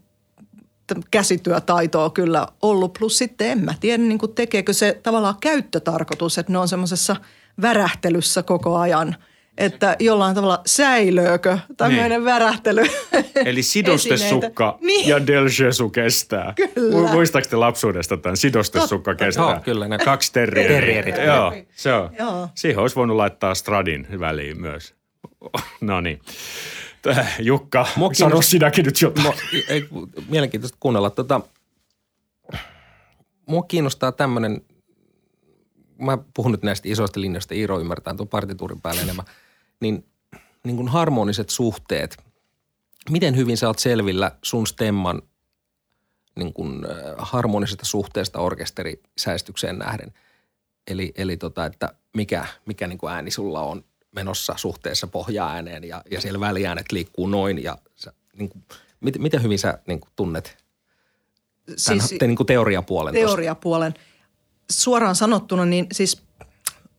käsityötaitoa kyllä ollut. Plus sitten en mä tiedä, niin kuin tekeekö se tavallaan käyttötarkoitus, että ne on semmoisessa värähtelyssä koko ajan. Että jollain tavalla säilöökö tämmöinen Niin. värähtely. Eli sidostesukka Niin. ja Del Jesu kestää. Kyllä. Mu- Muistaaks te lapsuudesta tämän? Sidostesukka Totta. kestää. Joo, kyllä, ne- Kaksi terrieriä. Terrierit. Joo, se on. Joo. Siihen olisi voinut laittaa Stradin väliin myös. No niin. Jukka, Mua sano kiinnost- sinäkin nyt jotain. No, ei, mielenkiintoista kuunnella. Tota, mua kiinnostaa tämmöinen, mä puhun nyt näistä isoista linjoista, Iiro ymmärtää tuon partituurin päälle enemmän, niin, niin kuin harmoniset suhteet. Miten hyvin sä oot selvillä sun stemman niin kuin, äh, harmonisesta suhteesta orkesterisäistykseen nähden? Eli, eli tota, että mikä, mikä niin kuin ääni sulla on menossa suhteessa pohja-ääneen ja, ja siellä väliäänet liikkuu noin ja sä, niin kuin, miten, miten hyvin sä niin kuin tunnet tämän siis, niin kuin teoriapuolen tosta? teoriapuolen. Suoraan sanottuna, niin siis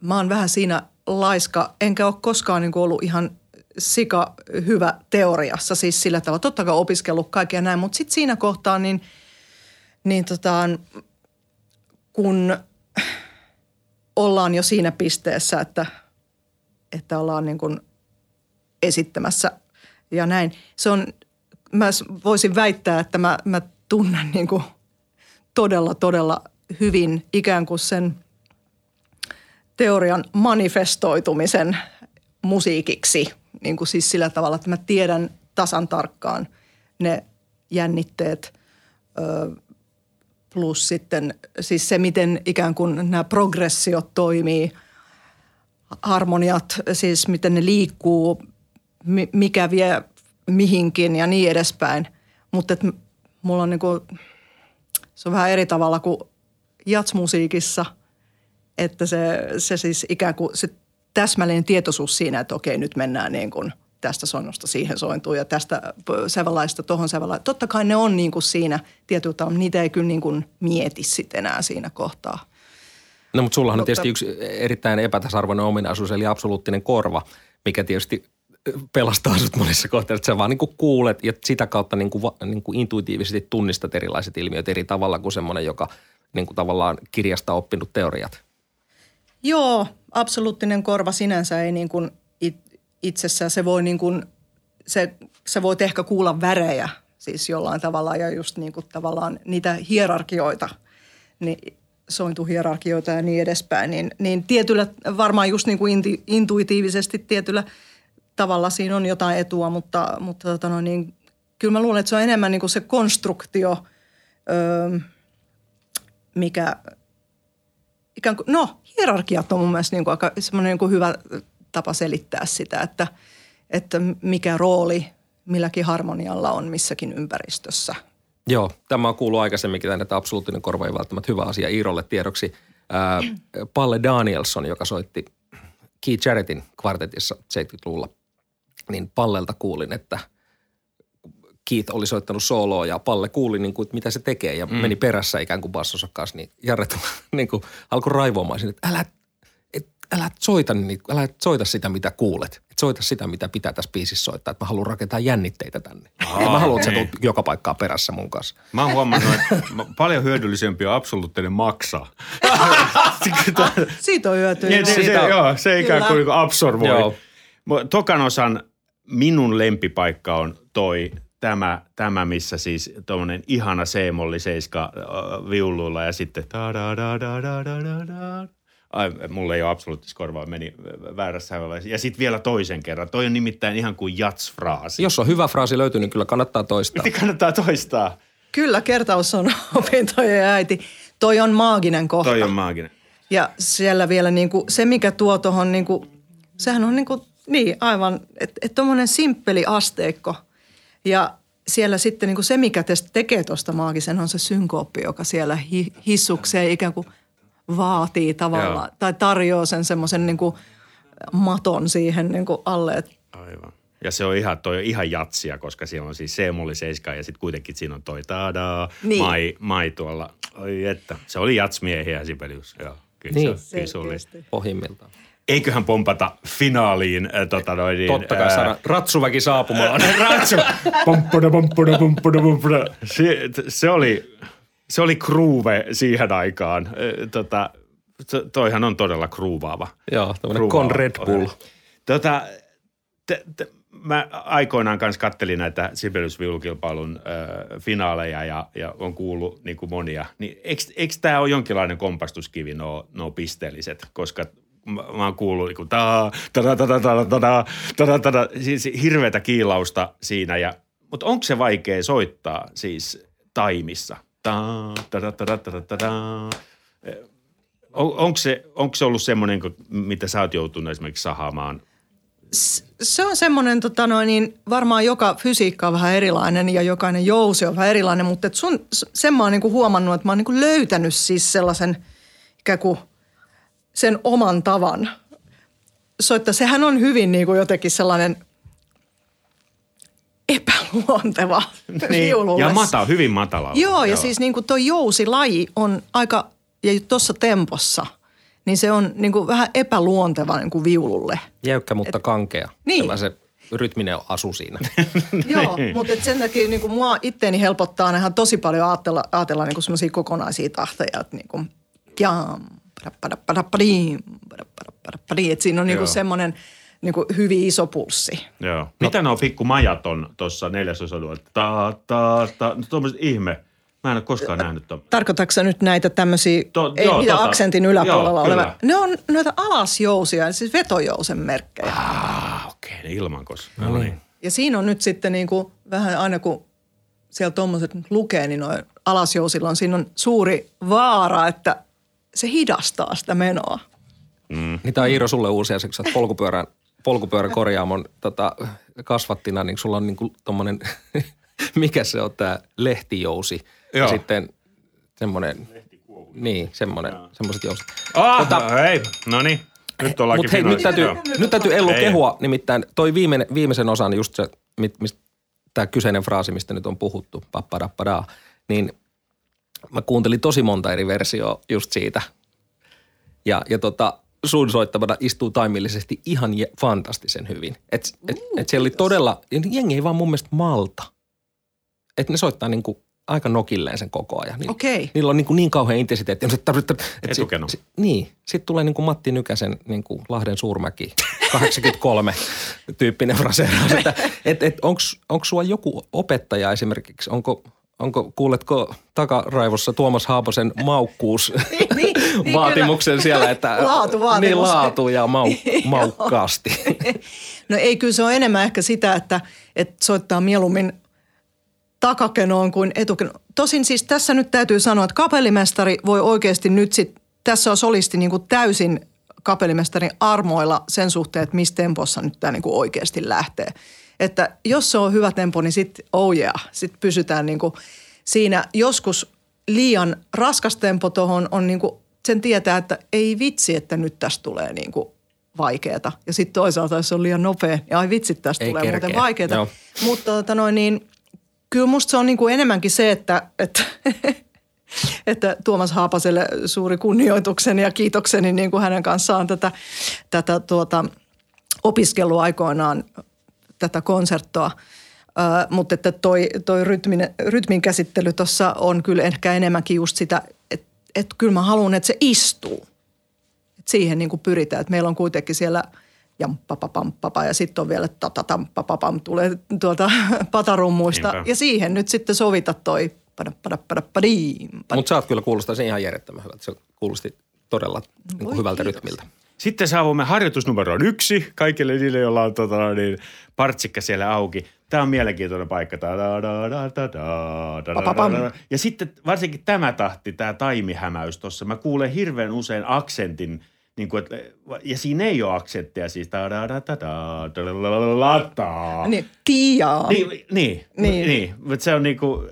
mä oon vähän siinä laiska, enkä ole koskaan niin kuin ollut ihan sika hyvä teoriassa, siis sillä tavalla. Totta kai opiskellut kaikkea näin, mutta sitten siinä kohtaa niin, niin tota, kun ollaan jo siinä pisteessä, että, että ollaan niin kuin esittämässä ja näin. Se on, mä voisin väittää, että mä, mä tunnen niin kuin todella, todella hyvin ikään kuin sen teorian manifestoitumisen musiikiksi. Niin kuin siis sillä tavalla, että mä tiedän tasan tarkkaan ne jännitteet plus sitten siis se, miten ikään kuin nämä progressiot toimii, harmoniat, siis miten ne liikkuu mi- mikä vie mihinkin ja niin edespäin. Mutta mulla on niinku, se on vähän eri tavalla kuin jatsmusiikissa, että se, se siis ikään kuin se täsmällinen tietoisuus siinä, että okei nyt mennään niin kuin tästä soinnusta siihen sointuun ja tästä sävellaista tuohon sävellaista. Totta kai ne on niin kuin siinä tietyllä tavalla, niitä ei kyllä niin kuin mieti sitten enää siinä kohtaa. No mutta sullahan mutta, on tietysti yksi erittäin epätasarvoinen ominaisuus, eli absoluuttinen korva, mikä tietysti pelastaa sut monissa kohteissa, että sä vaan niin kuulet ja sitä kautta niin kuin, niin kuin intuitiivisesti tunnistat erilaiset ilmiöt eri tavalla kuin semmoinen, joka niin kuin tavallaan kirjasta oppinut teoriat. Joo, absoluuttinen korva sinänsä ei niin kuin itsessään, se voi niin kuin, se, se voit ehkä kuulla värejä siis jollain tavalla ja just niin kuin tavallaan niitä hierarkioita, niin sointuhierarkioita ja niin edespäin, niin, niin tietyllä, varmaan just niin kuin inti, intuitiivisesti tietyllä tavalla siinä on jotain etua, mutta, mutta tota no, niin, kyllä mä luulen, että se on enemmän niin kuin se konstruktio, öö, mikä ikään kuin, no hierarkiat on mun mielestä niin kuin aika semmoinen niin kuin hyvä tapa selittää sitä, että, että mikä rooli milläkin harmonialla on missäkin ympäristössä. Joo, tämä on kuullut aikaisemminkin tänne, että absoluuttinen korva ei välttämättä hyvä asia Iirolle tiedoksi. Ää, Palle Danielson, joka soitti Keith Jarrettin kvartetissa 70-luvulla, niin Pallelta kuulin, että Keith oli soittanut sooloa ja Palle kuuli, niin kuin, että mitä se tekee ja mm. meni perässä ikään kuin bassonsa kanssa, niin Jarret niin kuin, alkoi raivoamaan sinne, että älä älä soita, niin, älä soita sitä, mitä kuulet. Soita sitä, mitä pitää tässä biisissä soittaa. Että mä haluan rakentaa jännitteitä tänne. Aa, mä haluan, että sä tulet joka paikkaa perässä mun kanssa. Mä oon huomannut, että paljon hyödyllisempi on absoluuttinen maksaa. Siitä on hyötyä. Niin, se, se, joo, se ikään kuin niinku absorboi. Joo. Tokan osan minun lempipaikka on toi tämä, tämä missä siis tuommoinen ihana C-molli seiska viuluilla ja sitten da da da da da da da Ai, mulla ei ole absoluuttista korvaa, meni väärässä Ja sitten vielä toisen kerran. Toi on nimittäin ihan kuin jats-fraasi. Jos on hyvä fraasi löytynyt, niin kyllä kannattaa toistaa. kannattaa toistaa. Kyllä, kertaus on opintojen äiti. Toi on maaginen kohta. Toi on maaginen. Ja siellä vielä niin kuin, se, mikä tuo tuohon, niin kuin, sehän on niin, kuin, niin aivan, että et tuommoinen simppeli asteikko. Ja siellä sitten niin kuin se, mikä tekee tuosta maagisen, on se synkooppi, joka siellä hi, hissukseen ikään kuin – vaatii tavallaan Joo. tai tarjoaa sen semmoisen niin maton siihen niin kuin alle. Aivan. Ja se on ihan, toi on ihan jatsia, koska siellä on siis C-molli 7 ja sitten kuitenkin siinä on toi tadaa, niin. mai, mai tuolla. Oi että, se oli jatsmiehiä Sibelius. Joo, kyllä niin. se, kyllä se oli. Pohjimmiltaan. Eiköhän pompata finaaliin. Äh, tota noin, niin, Totta kai saada ratsuväki saapumaan. Ratsu. pomppuna, pomppuna, pomppuna, pomppuna. Se, se oli, se oli kruuve siihen aikaan. Tota, toihan on todella kruuvaava. Joo, tämmöinen Con Red Bull. Tota, te, te, mä aikoinaan kanssa kattelin näitä Sibelius viulukilpailun äh, finaaleja ja, ja on kuullut niin kuin monia. Niin eikö, eikö tämä ole jonkinlainen kompastuskivi, nuo, nuo pisteelliset? Koska mä, mä oon kuullut niin kuin taa, tada, tada, tada, tada, tada, tada, siis hirveätä kiilausta siinä. Ja, mutta onko se vaikea soittaa siis taimissa – on, onko, se, onko se ollut semmoinen, mitä sä oot joutunut esimerkiksi sahaamaan? Se on semmoinen, tota noin, niin varmaan joka fysiikka on vähän erilainen ja jokainen jousi on vähän erilainen, mutta et sun, sen mä oon niinku huomannut, että mä oon niinku löytänyt siis sellaisen ikään kuin sen oman tavan soittaa. Sehän on hyvin niinku jotenkin sellainen – epäluonteva niin, Ja mata, hyvin matala. Joo, Joo, ja siis niin kuin tuo jousilaji on aika, ja tuossa tempossa, niin se on niin kuin vähän epäluonteva niin kuin viululle. Jäykkä, mutta et, kankea. Niin. se rytminen asu siinä. Joo, mutta et sen takia niin kuin mua itteeni helpottaa ihan tosi paljon ajatella, ajatella niin kuin semmoisia kokonaisia tahtoja, että niin kuin jam, että siinä on niin kuin semmoinen – niin kuin hyvin iso pulssi. Joo. Mitä no. nuo pikku majat on tuossa neljäsosadulla? Ta, ta, ta, no tuommoiset ihme. Mä en ole koskaan nähnyt tuon. Tarkoitatko nyt näitä tämmöisiä, to, ei joo, niitä tota, aksentin yläpuolella joo, oleva? Ne on noita alasjousia, siis vetojousen merkkejä. Ah, okei, okay, ne ilmankos. No, no niin. Ja siinä on nyt sitten niin kuin vähän aina kun siellä tuommoiset lukee, niin noin alasjousilla on, siinä on suuri vaara, että se hidastaa sitä menoa. Mm. Niin tämä on Iiro sulle uusi asia, kun sä polkupyörän polkupyöräkorjaamon tota, kasvattina, niin sulla on niin kuin tommonen, mikä se on tämä lehtijousi. Joo. Ja sitten semmoinen, niin semmoinen, semmoiset jousit. Ah, Tota- no hei, no niin. Nyt ollaankin Mutta hei, nyt täytyy, Joo. nyt täytyy Ellu Ei. kehua, nimittäin toi viimeinen, viimeisen osan, just se, mit, mistä tämä kyseinen fraasi, mistä nyt on puhuttu, pappadappadaa, niin mä kuuntelin tosi monta eri versioa just siitä. Ja, ja tota, sun soittamana istuu taimillisesti ihan je, fantastisen hyvin. Et, et, et siellä oli todella, jengi ei vaan mun mielestä malta. Että ne soittaa niinku aika nokilleen sen koko ajan. Niin, Okei. Niillä on niin, kuin niin kauhean intensiteetti. Etukeno. sit- Niin. Sitten tulee niin kuin Matti Nykäsen niin kuin Lahden suurmäki 83 tyyppinen fraseeraus. Että et, et onko sulla joku opettaja esimerkiksi, onko, onko kuuletko takaraivossa Tuomas Haaposen maukkuus niin, niin, vaatimuksen siellä, että Laatuvaatimus. niin laatu ja mau, maukkaasti. No ei, kyllä se on enemmän ehkä sitä, että, että soittaa mieluummin takakenoon kuin etukenoon. Tosin siis tässä nyt täytyy sanoa, että kapellimestari voi oikeasti nyt sit, tässä on solisti niin kuin täysin kapellimestarin armoilla sen suhteen, että missä tempossa nyt tämä niin kuin oikeasti lähtee. Että jos se on hyvä tempo, niin sitten oh yeah, sitten pysytään niin kuin siinä joskus liian raskas tempo tuohon on niin kuin, sen tietää, että ei vitsi, että nyt tästä tulee niin kuin vaikeeta. Ja sitten toisaalta, jos se on liian nopea, niin ai vitsi, tästä Ei tulee kerkeä. muuten vaikeeta. Joo. Mutta tota noin, niin, kyllä musta se on niin kuin enemmänkin se, että, että, että Tuomas Haapaselle suuri kunnioitukseni ja kiitokseni niin kuin hänen kanssaan tätä, tätä tuota, opiskellut aikoinaan tätä konserttoa. Ö, mutta että toi, toi rytmin, rytmin käsittely tuossa on kyllä ehkä enemmänkin just sitä, että et kyllä mä haluan, että se istuu. Et siihen niin kuin pyritään, että meillä on kuitenkin siellä jamppapapampapa ja sitten on vielä tatatampapapam tulee tuolta patarummuista. Niinpä. Ja siihen nyt sitten sovita toi. Mutta sä oot kyllä kuulostaa sen ihan järjettömän hyvältä. Se kuulosti todella niin kuin Voi hyvältä kiitos. rytmiltä. Sitten saavumme harjoitusnumeroon yksi kaikille niille, joilla on tota, niin, partsikka siellä auki. Tämä on mielenkiintoinen paikka. Ta- Ja sitten varsinkin tämä tahti, tämä taimihämäys tuossa. Mä kuulen hirveän usein aksentin, niin kuin, että, ja siinä ei ole aksentteja siis. Da- da- da- da- da-. Niin, tiaa. Niin, niin, niin. Niin. niin. Mutta se on niinku,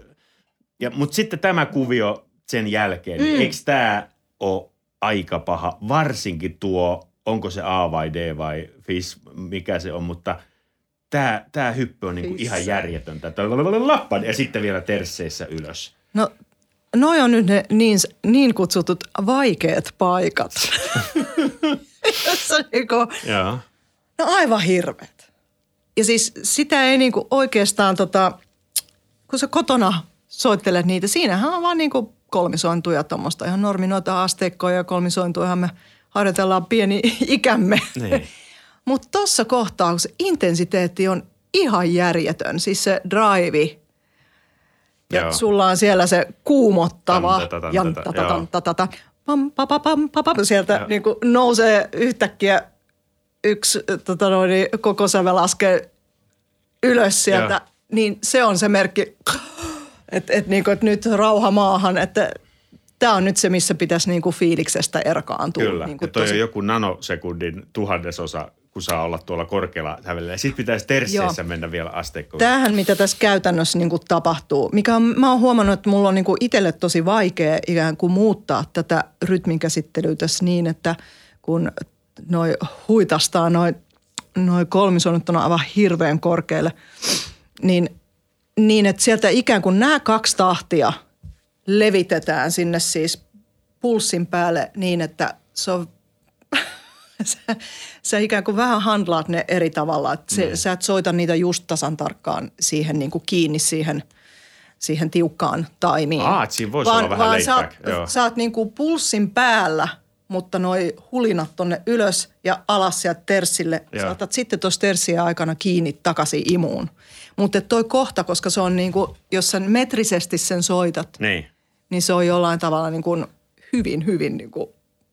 ja, mutta sitten tämä kuvio sen jälkeen, niin eikö tämä ole aika paha? Varsinkin tuo, onko se A vai D vai FIS, mikä se on, mutta tämä, tämä hyppy on niinku ihan järjetöntä. Lappan ja sitten vielä tersseissä ylös. No, noi on nyt ne niin, niin kutsutut vaikeat paikat. Jossa niinku, no aivan hirveet. Ja siis sitä ei niinku oikeastaan tota, kun sä kotona soittelet niitä, siinähän on vaan niinku kolmisointuja tuommoista ihan normi noita asteikkoja ja kolmisointujahan me harjoitellaan pieni ikämme. Niin. Mutta tuossa kohtaa, kun se intensiteetti on ihan järjetön, siis se drive ja Joo. sulla on siellä se kuumottava Tan, tata, tan, jan, tata, tata, joo. tan, tata, tata, pam, pa, pa, pam, pa, pam, sieltä Joo. niin nousee yhtäkkiä yksi tota noin, koko sävel laskee ylös sieltä, Joo. niin se on se merkki, että et, niin et nyt rauha maahan, että tämä on nyt se, missä pitäisi niin kuin fiiliksestä erkaantua. Kyllä. Niin ja kuin toi on joku nanosekundin tuhannesosa, kun saa olla tuolla korkealla hävellä. Sitten pitäisi tersseissä Joo. mennä vielä asteikkoon. Tämähän, mitä tässä käytännössä niin kuin tapahtuu, mikä on, mä oon huomannut, että mulla on niin kuin itselle tosi vaikea ikään kuin muuttaa tätä rytmin käsittelyä tässä niin, että kun noi huitastaa noi, noi kolmisonut on aivan hirveän korkealle, niin, niin että sieltä ikään kuin nämä kaksi tahtia levitetään sinne siis pulssin päälle niin, että se on sä, sä ikään kuin vähän handlaat ne eri tavalla. Että se, sä et soita niitä just tasan tarkkaan siihen niin kuin kiinni siihen, siihen tiukkaan taimiin. Aa, et siinä voisi olla vähän vaan sä, oot, sä oot niin kuin pulssin päällä, mutta noi hulinat tonne ylös ja alas sieltä terssille. Joo. Sä otat sitten tuossa terssiä aikana kiinni takaisin imuun. Mutta toi kohta, koska se on niin kuin, jos sä metrisesti sen soitat, Niin. niin se on jollain tavalla niin kuin hyvin, hyvin niin kuin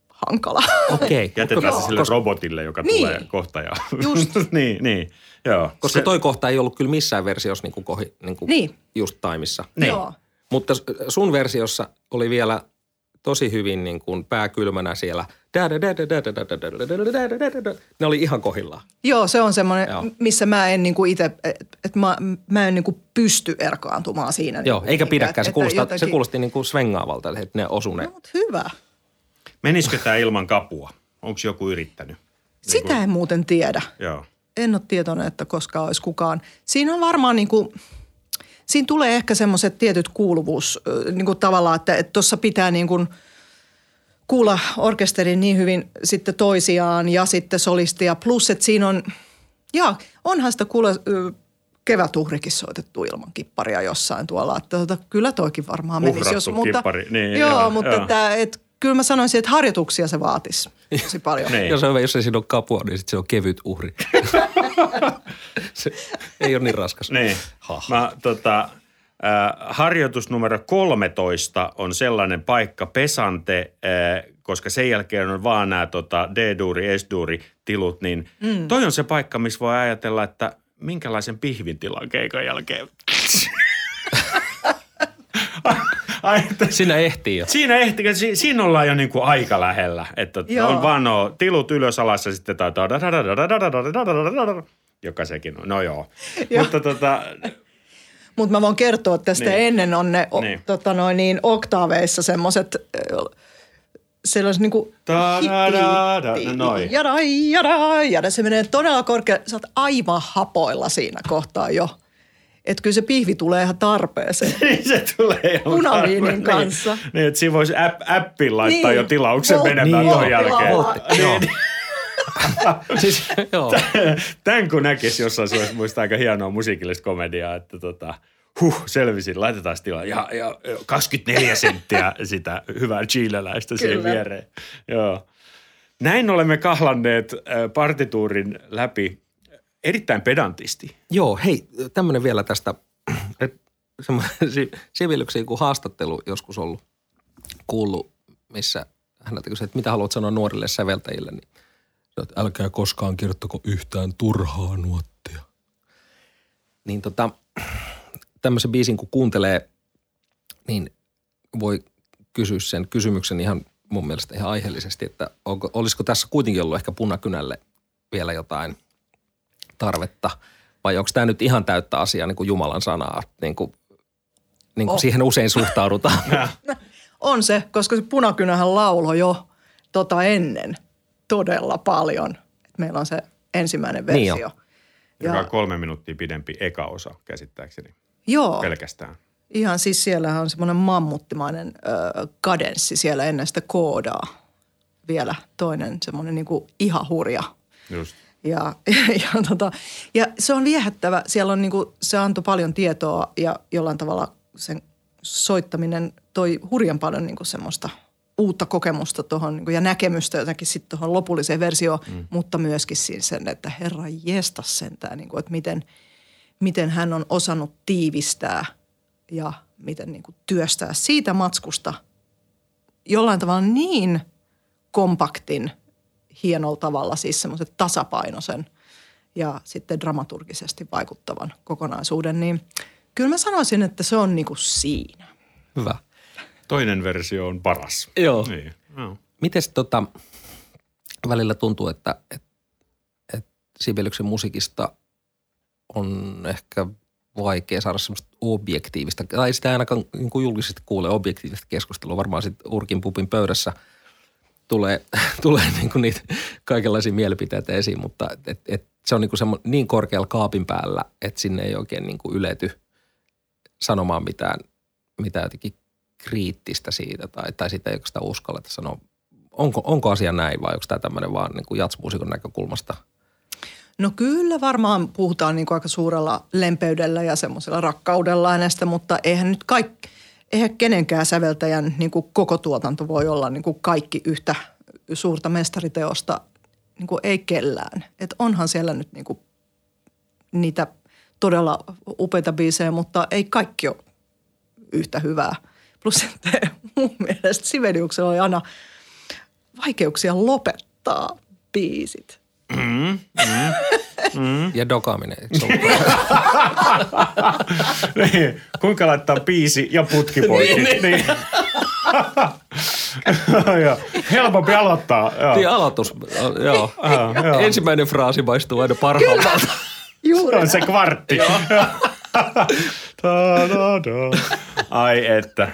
hankala. Okei. Jätetään se Koska- sille robotille, joka Niin. tulee kohta. Ja... Just. niin, niin. Joo. Koska Se- toi kohta ei ollut kyllä missään versiossa niin kuin kohi, niin kuin Niin. just taimissa. Niin. Joo. Mutta sun versiossa oli vielä tosi hyvin niin kuin pää kylmänä siellä Ne oli ihan kohillaan. Joo, se on semmoinen, Joo. missä mä en niinku itse, että mä, mä en niinku pysty erkaantumaan siinä. Joo, niinku eikä pidäkään. Se, kuulostaa, se jotenkin- kuulosti niin kuin svengaavalta, että ne osu ne. No, mut hyvä. Menisikö tämä ilman kapua? Onko joku yrittänyt? Sitä en muuten tiedä. Joo. En ole tietoinen, että koskaan olisi kukaan. Siinä on varmaan niin kuin, siinä tulee ehkä semmoiset tietyt kuuluvuus niin kuin tavallaan, että tuossa pitää niin kuin kuulla orkesterin niin hyvin sitten toisiaan ja sitten solistia. Plus, että siinä on, ja onhan sitä kuule ö, kevätuhrikin soitettu ilman kipparia jossain tuolla. Että tota, kyllä toikin varmaan menisi. Uhrattu Jos, mutta, kippari, niin, joo, joo, mutta joo. Että, et, kyllä mä sanoisin, että harjoituksia se vaatisi tosi paljon. Niin. Jos, on, jos ei siinä ole kapua, niin sitten se on kevyt uhri. se ei ole niin raskas. Niin. Ha. Mä, tota, harjoitus numero 13 on sellainen paikka, pesante, koska sen jälkeen on vaan nämä tota, D-duuri, S-duuri tilut, niin mm. toi on se paikka, missä voi ajatella, että minkälaisen pihvin tilan keikan jälkeen. Ai, että Sinä ehtii jo. Siinä, ehti, si, siinä ollaan jo niin kuin aika lähellä, että Joo. on vaan no, tilut ylös alas ja sitten tää joka sekin on. No joo. Joo. Mutta tota, Mutta mä voin kertoa, että tästä Niin. niin. ennen on ne o, Niin. niin. tota noin, niin oktaaveissa semmoiset sellaiset niinku no noin. jada, jada, jada. Se menee todella korkealle. Sä oot aivan hapoilla siinä kohtaa jo. Että kyllä se pihvi tulee ihan tarpeeseen. niin se tulee ihan Punaviinin kanssa. Niin, niin että siinä voisi app, appiin laittaa Niin. jo tilauksen menemään Niin, tuon joo. jälkeen. Joo. siis, joo. Tämän kun näkisi jossain, se olisi muista aika hienoa musiikillista komediaa, että tota, huh, selvisin, laitetaan tilaa. Ja, ja 24 senttiä sitä hyvää chileläistä siihen viereen. Joo. Näin olemme kahlanneet partituurin läpi erittäin pedantisti. Joo, hei, tämmöinen vielä tästä, että semmoinen si- Sibeliuksen joku haastattelu joskus ollut kuullut, missä häneltä kysyi, että mitä haluat sanoa nuorille säveltäjille, niin että älkää koskaan kirjoittako yhtään turhaa nuottia. Niin tota, tämmöisen biisin kun kuuntelee, niin voi kysyä sen kysymyksen ihan mun mielestä ihan aiheellisesti, että onko, olisiko tässä kuitenkin ollut ehkä punakynälle vielä jotain tarvetta vai onko tämä nyt ihan täyttä asiaa niin kuin Jumalan sanaa, niin kuin, niin kuin Oh. siihen usein suhtaudutaan. On se, koska se punakynähän laulo jo tota ennen todella paljon. Meillä on se ensimmäinen Niin versio. Joka on kolme minuuttia pidempi eka osa käsittääkseni joo. pelkästään. Ihan siis siellähän on semmoinen mammuttimainen ö, kadenssi siellä ennen sitä koodaa. Vielä toinen semmoinen niinku ihan hurja. Just. Ja, ja, tota, ja se on viehättävä. Siellä on niinku, se antoi paljon tietoa ja jollain tavalla sen soittaminen toi hurjan paljon niinku semmoista uutta kokemusta tuohon niinku, ja näkemystä jotenkin sitten tuohon lopulliseen versioon, mm. mutta myöskin siis sen, että herra jesta sentään, niinku, että miten, miten hän on osannut tiivistää ja miten niinku, työstää siitä matskusta jollain tavalla niin kompaktin, hienolla tavalla, siis semmoisen tasapainoisen ja sitten dramaturgisesti vaikuttavan kokonaisuuden, niin kyllä mä sanoisin, että se on niinku siinä. Hyvä. Toinen versio on paras. Joo. Niin. Joo. Mites tota, välillä tuntuu, että, että, että Sibeliuksen musiikista on ehkä vaikea saada semmoista objektiivista, tai sitä ainakaan niin kuin julkisesti kuule objektiivista keskustelua. Varmaan sitten Urkin pupin pöydässä tulee, tulee niin kuin niitä kaikenlaisia mielipiteitä esiin, mutta et, et, se on niin, kuin semmo, niin korkealla kaapin päällä, että sinne ei oikein niin kuin ylety sanomaan mitään, mitään jotenkin kriittistä siitä tai, tai sitä ei oikeastaan uskalleta sanoa. Onko, onko asia näin vai onko tämä tämmöinen vaan niin kuin jatsmuusikon näkökulmasta? No kyllä varmaan puhutaan niin kuin aika suurella lempeydellä ja semmoisella rakkaudella hänestä, mutta eihän nyt kaikki, eihän kenenkään säveltäjän niin kuin koko tuotanto voi olla niin kuin kaikki yhtä suurta mestariteosta, niin kuin ei kellään. Et onhan siellä nyt niin kuin niitä todella upeita biisejä, mutta ei kaikki ole yhtä hyvää. Plus että mun mielestä Siveliuksella oli aina vaikeuksia lopettaa biisit. Ja dokaaminen. eikö se ollut? niin. Kuinka laittaa biisi ja putki poikki. niin. Joo. Helpompi aloittaa. Joo. Niin aloitus, joo. Ah, joo. Ensimmäinen fraasi maistuu aina parhaalta. Juuri. Se on se kvartti. Da, da, da. Ai että.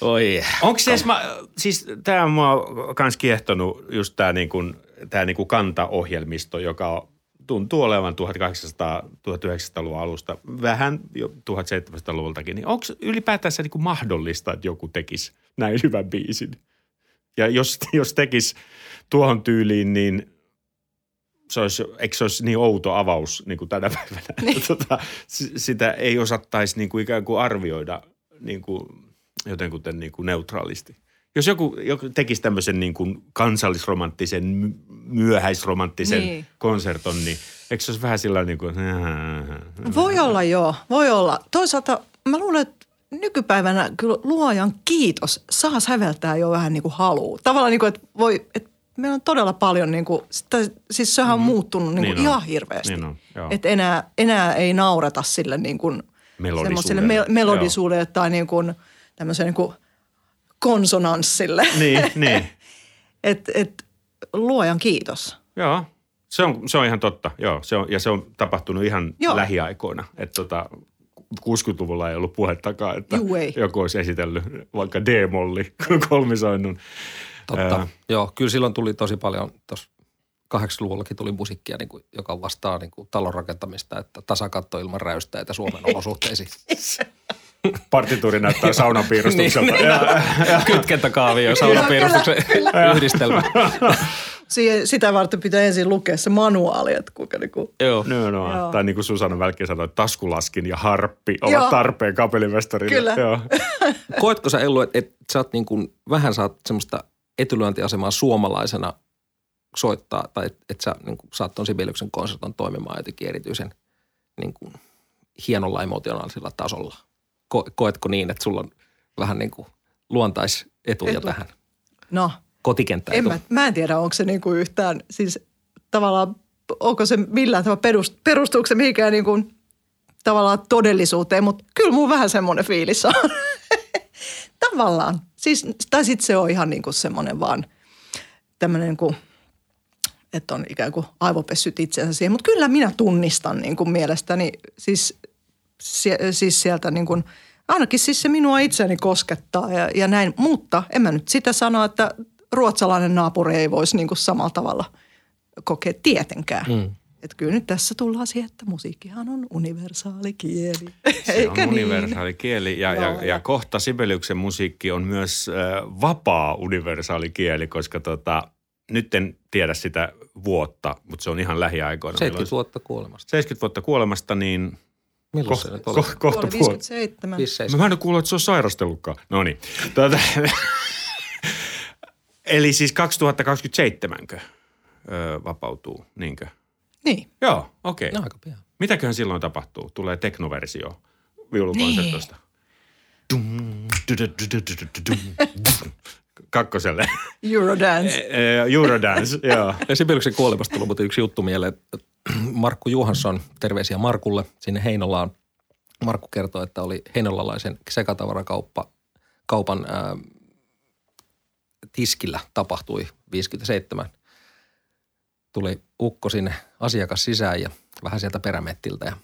Oi. Onko se edes, mä, siis tämä on mua kans kiehtonut just tämä niinku, tää niinku kantaohjelmisto, joka tuntuu olevan 1800-1900-luvun alusta, vähän jo 1700-luvultakin. Niin onko ylipäätänsä niinku mahdollista, että joku tekisi näin hyvän biisin? Ja jos, jos tekisi tuohon tyyliin, niin se olisi, eikö se olisi niin outo avaus niin kuin tänä päivänä? Niin. Tota, sitä ei osattaisi niin kuin ikään kuin arvioida niin kuin jotenkuten niin kuin neutraalisti. Jos joku, joku tekisi tämmöisen niin kuin kansallisromanttisen, my- myöhäisromanttisen niin. konserton, niin eikö se olisi vähän sillä niin kuin, Voi olla joo, voi olla. Toisaalta mä luulen, että nykypäivänä kyllä luojan kiitos saa säveltää jo vähän niin kuin haluu. Tavallaan niin kuin, että voi, että meillä on todella paljon niin kuin, sitä, siis sehän on muuttunut niin kuin Niin on. ihan hirveästi. Niin on, että enää, enää ei naureta sille niin kuin Melodisuudelle. me- melodisuudelle tai niin kuin tämmöiselle niin kuin konsonanssille. niin, niin. että et, luojan kiitos. Joo, se on, se on ihan totta. Joo, se on, ja se on tapahtunut ihan. Joo. lähiaikoina. Että tota, 60-luvulla ei ollut puhettakaan, että Juu, ei. joku olisi esitellyt vaikka D-molli kolmisoinnun. Totta. Ää. Joo, kyllä silloin tuli tosi paljon, tuossa 80-luvullakin tuli musiikkia, niin kuin, joka vastaa niin kuin talon rakentamista, että tasakatto ilman räystäitä Suomen olosuhteisiin. Partituuri näyttää saunapiirustukselta. Niin, ja, Kytkentäkaavio ja saunapiirustuksen yhdistelmä. Siihen, sitä varten pitää ensin lukea se manuaali, että kuinka niin kuin, Joo. no, no. Joo. Tai niin kuin Susanna Välkki sanoi, että taskulaskin ja harppi ovat Joo. tarpeen kapellimestarille. Kyllä. Joo. Koetko sä Ellu, että, että sä oot niin kuin, vähän saat semmoista etulyöntiasemaa suomalaisena soittaa, tai että, että sä niin kuin, saat ton Sibeliuksen konserton toimimaan jotenkin erityisen niin kuin, hienolla emotionaalisella tasolla? Ko, koetko niin, että sulla on vähän niin kuin luontaisetuja Etu. tähän no kotikenttäetu? en mä, mä en tiedä, onko se niin kuin yhtään, siis tavallaan, onko se millään tavalla perust, perustuuko se mihinkään niin kuin, tavallaan todellisuuteen, mutta kyllä mun vähän semmoinen fiilis on. tavallaan. Siis, tai sitten se on ihan niin kuin semmoinen vaan tämmöinen kuin, että on ikään kuin aivopessyt itsensä siihen. Mutta kyllä minä tunnistan niin kuin mielestäni siis, siis sieltä niin kuin, ainakin siis se minua itseäni koskettaa ja, ja näin. Mutta en mä nyt sitä sano, että ruotsalainen naapuri ei voisi niin kuin samalla tavalla kokea tietenkään. Mm. Että kyllä nyt tässä tullaan siihen, että musiikkihan on universaali kieli. Se on universaali kieli ja, ja, ja ja- kohta Sibeliuksen musiikki on myös äh, vapaa universaali kieli, koska tota, nyt en tiedä sitä vuotta, mutta se on ihan lähiaikoina. 70 vuotta kuolemasta. 70 vuotta kuolemasta, niin Milloin ko, se nyt oli? ko, kohta Oli puoli. 57. 57. Mä en ole kuullut, että se on sairastellutkaan. No niin. Tuota, eli siis 2027kö öö, vapautuu, niinkö? Niin. Joo, okei. No Okay. aika pian. Mitäköhän silloin tapahtuu? Tulee teknoversio viulukonsertosta. Dum. Kakkoselle. Eurodance. Eh, Eurodance, joo. Ja Sibeliuksen kuolemasta tuli muuten yksi juttu mieleen. että Markku Johansson, terveisiä Markulle, sinne Heinolaan. Markku kertoi, että oli heinolalaisen sekatavarakauppa kaupan ää, tiskillä tapahtui 57. Tuli ukko sinne asiakas sisään ja vähän sieltä perämettiltä ja,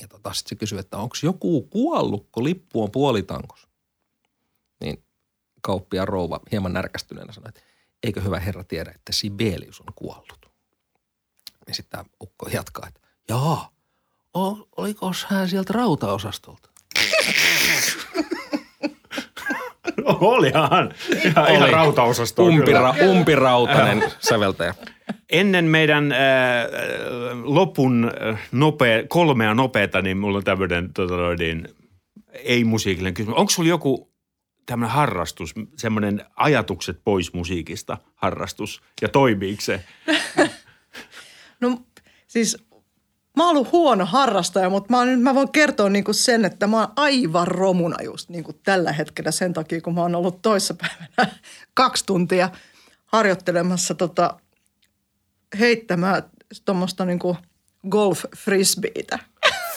ja tota, sitten se kysyi, että onko joku kuollut, kun lippu on puolitankos. Niin kauppiaan rouva hieman närkästyneenä sanoi, että eikö hyvä herra tiedä, että Sibelius on kuollut. Ja sitten tämä ukko jatkaa, että jaa, oliko hän sieltä rautaosastolta? Olihan. Ihan, ihan Oli. rautaosasto. Umpira, umpirautainen säveltäjä. Ennen meidän äh, lopun äh, nopea, kolmea nopeata, niin mulla on tämmöinen tota, niin, ei-musiikillinen kysymys. Onko sulla joku tämmöinen harrastus, semmoinen ajatukset pois musiikista harrastus ja toimiiko se? No siis mä oon ollut huono harrastaja, mutta mä, nyt mä voin kertoa niinku sen, että mä oon aivan romuna just niinku tällä hetkellä sen takia, kun mä oon ollut toissapäivänä kaksi tuntia harjoittelemassa tota, heittämään tuommoista niinku golf frisbeitä.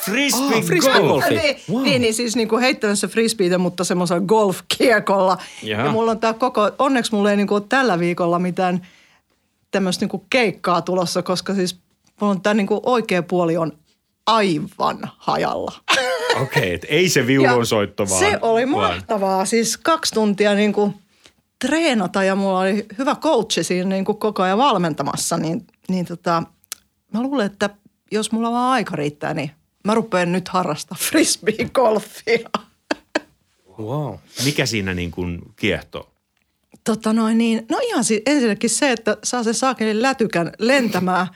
Frisbee, Oh, frisbee golf. golfi. Niin, Wow. niin, niin siis niin kuin heittämässä frisbeitä, mutta semmoisella golfkiekolla. Jaha. Ja mulla on tää koko, onneksi mulla ei niin kuin ole tällä viikolla mitään tämmöistä niin kuin keikkaa tulossa, koska siis mulla on tämä niin kuin oikea puoli on aivan hajalla. Okei, okay, ei se Ja viulunsoitto vaan. Se oli vaan. mahtavaa. Siis kaksi tuntia niin kuin treenata ja mulla oli hyvä coachi siinä niin kuin koko ajan valmentamassa. Niin, niin tota, mä luulen, että jos mulla vaan aika riittää, niin mä rupean nyt harrastaa frisbee-golfia. Wow. Mikä siinä niin kuin kiehtoo? Tota noin niin, no ihan siis ensinnäkin se, että saa sen saakelin lätykän lentämään.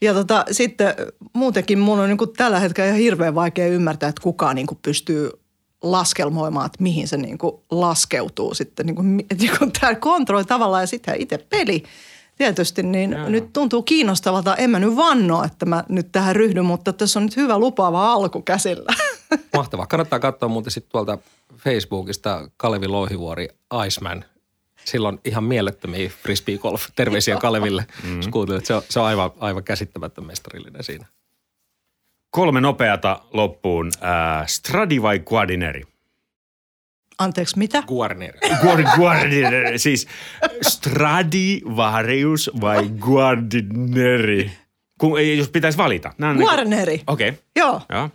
Ja tota, sitten muutenkin mun on niin kuin tällä hetkellä ihan hirveän vaikea ymmärtää, että kukaan niin kuin pystyy laskelmoimaan, että mihin se niin kuin laskeutuu sitten. Niin kuin, että niin kuin tämä kontrolli tavallaan ja sitten itse peli tietysti, niin Jaa. nyt tuntuu kiinnostavalta. En mä nyt vannoa, että mä nyt tähän ryhdyn, mutta tässä on nyt hyvä lupaava alku käsillä. Mahtavaa. Kannattaa katsoa muuten sitten tuolta Facebookista Kalevi Louhivuori Iceman. Silloin ihan mielettömiä frisbee golf. Terveisiä Kaleville. Mm. Se on, se on aivan, aivan käsittämätön mestarillinen siinä. Kolme nopeata loppuun. Äh, Stradi vai Guardineri? Anteeksi, mitä? Guarnieri. Guard, Guardineri, siis Stradivarius vai Guardineri? Kun, ei, jos pitäisi valita. Nämä niinku- Guarneri. Okei, okay. Joo, joo.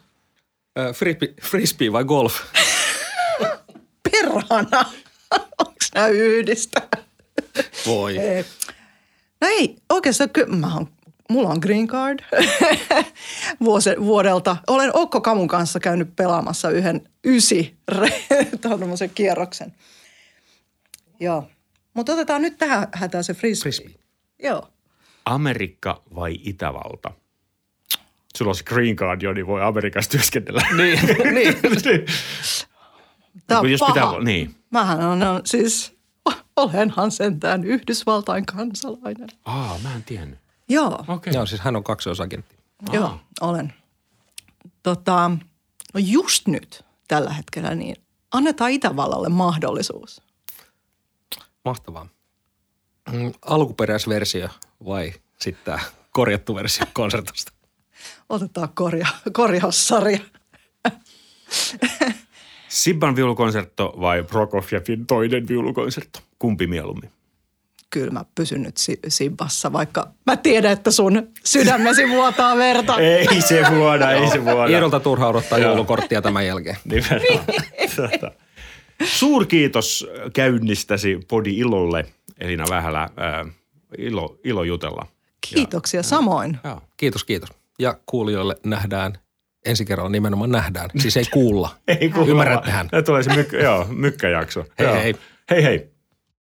Ö, Frisbee, frisbee vai golf? perhana. Nämä yhdistä? Voi. Ei. No ei, oikeastaan kyllä mä oon, mulla on green card Vuose, vuodelta. Olen Okko Kamun kanssa käynyt pelaamassa yhden ysi tämmöisen kierroksen. Joo. Mutta otetaan nyt tähän hätään se frisbee. Frisbee. Joo. Amerikka vai Itävalta? Sulla on se green card jo, niin voi Amerikassa työskennellä. Niin, niin. Tämä on Jos paha. pitää- niin. Mähän on, siis, olenhan sentään Yhdysvaltain kansalainen. Aa, mä en tiennyt. Joo. Okei. Joo, siis hän on kaksoisagentti. Joo, olen. Tota, no just nyt tällä hetkellä niin annetaan Itävallalle mahdollisuus. Mahtavaa. Mm, Alkuperäisversio vai sitten tämä korjattu versio konsertosta? Otetaan korja, korjaussarja. Sibban viulukonsertto vai Prokofievin toinen viulukonsertto? Kumpi mieluummin? Kyllä mä pysyn nyt si- Sibbassa, vaikka mä tiedän, että sun sydämesi vuotaa verta. Ei se vuoda, ei se vuoda. Iidolta turha odottaa joulukorttia tämän jälkeen. Nimenomaan. Tota. Suurkiitos käynnistäsi Podi Ilolle, Elina Vähälä. Ää, ilo, ilo jutella. Kiitoksia samoin. Joo. Kiitos, kiitos. Ja kuulijoille nähdään, ensi kerralla nimenomaan nähdään. Siis ei kuulla. Ei kuulla. Ymmärrättehän. Tulee se myk- joo, mykkäjakso. Hei, Joo. hei. Hei hei.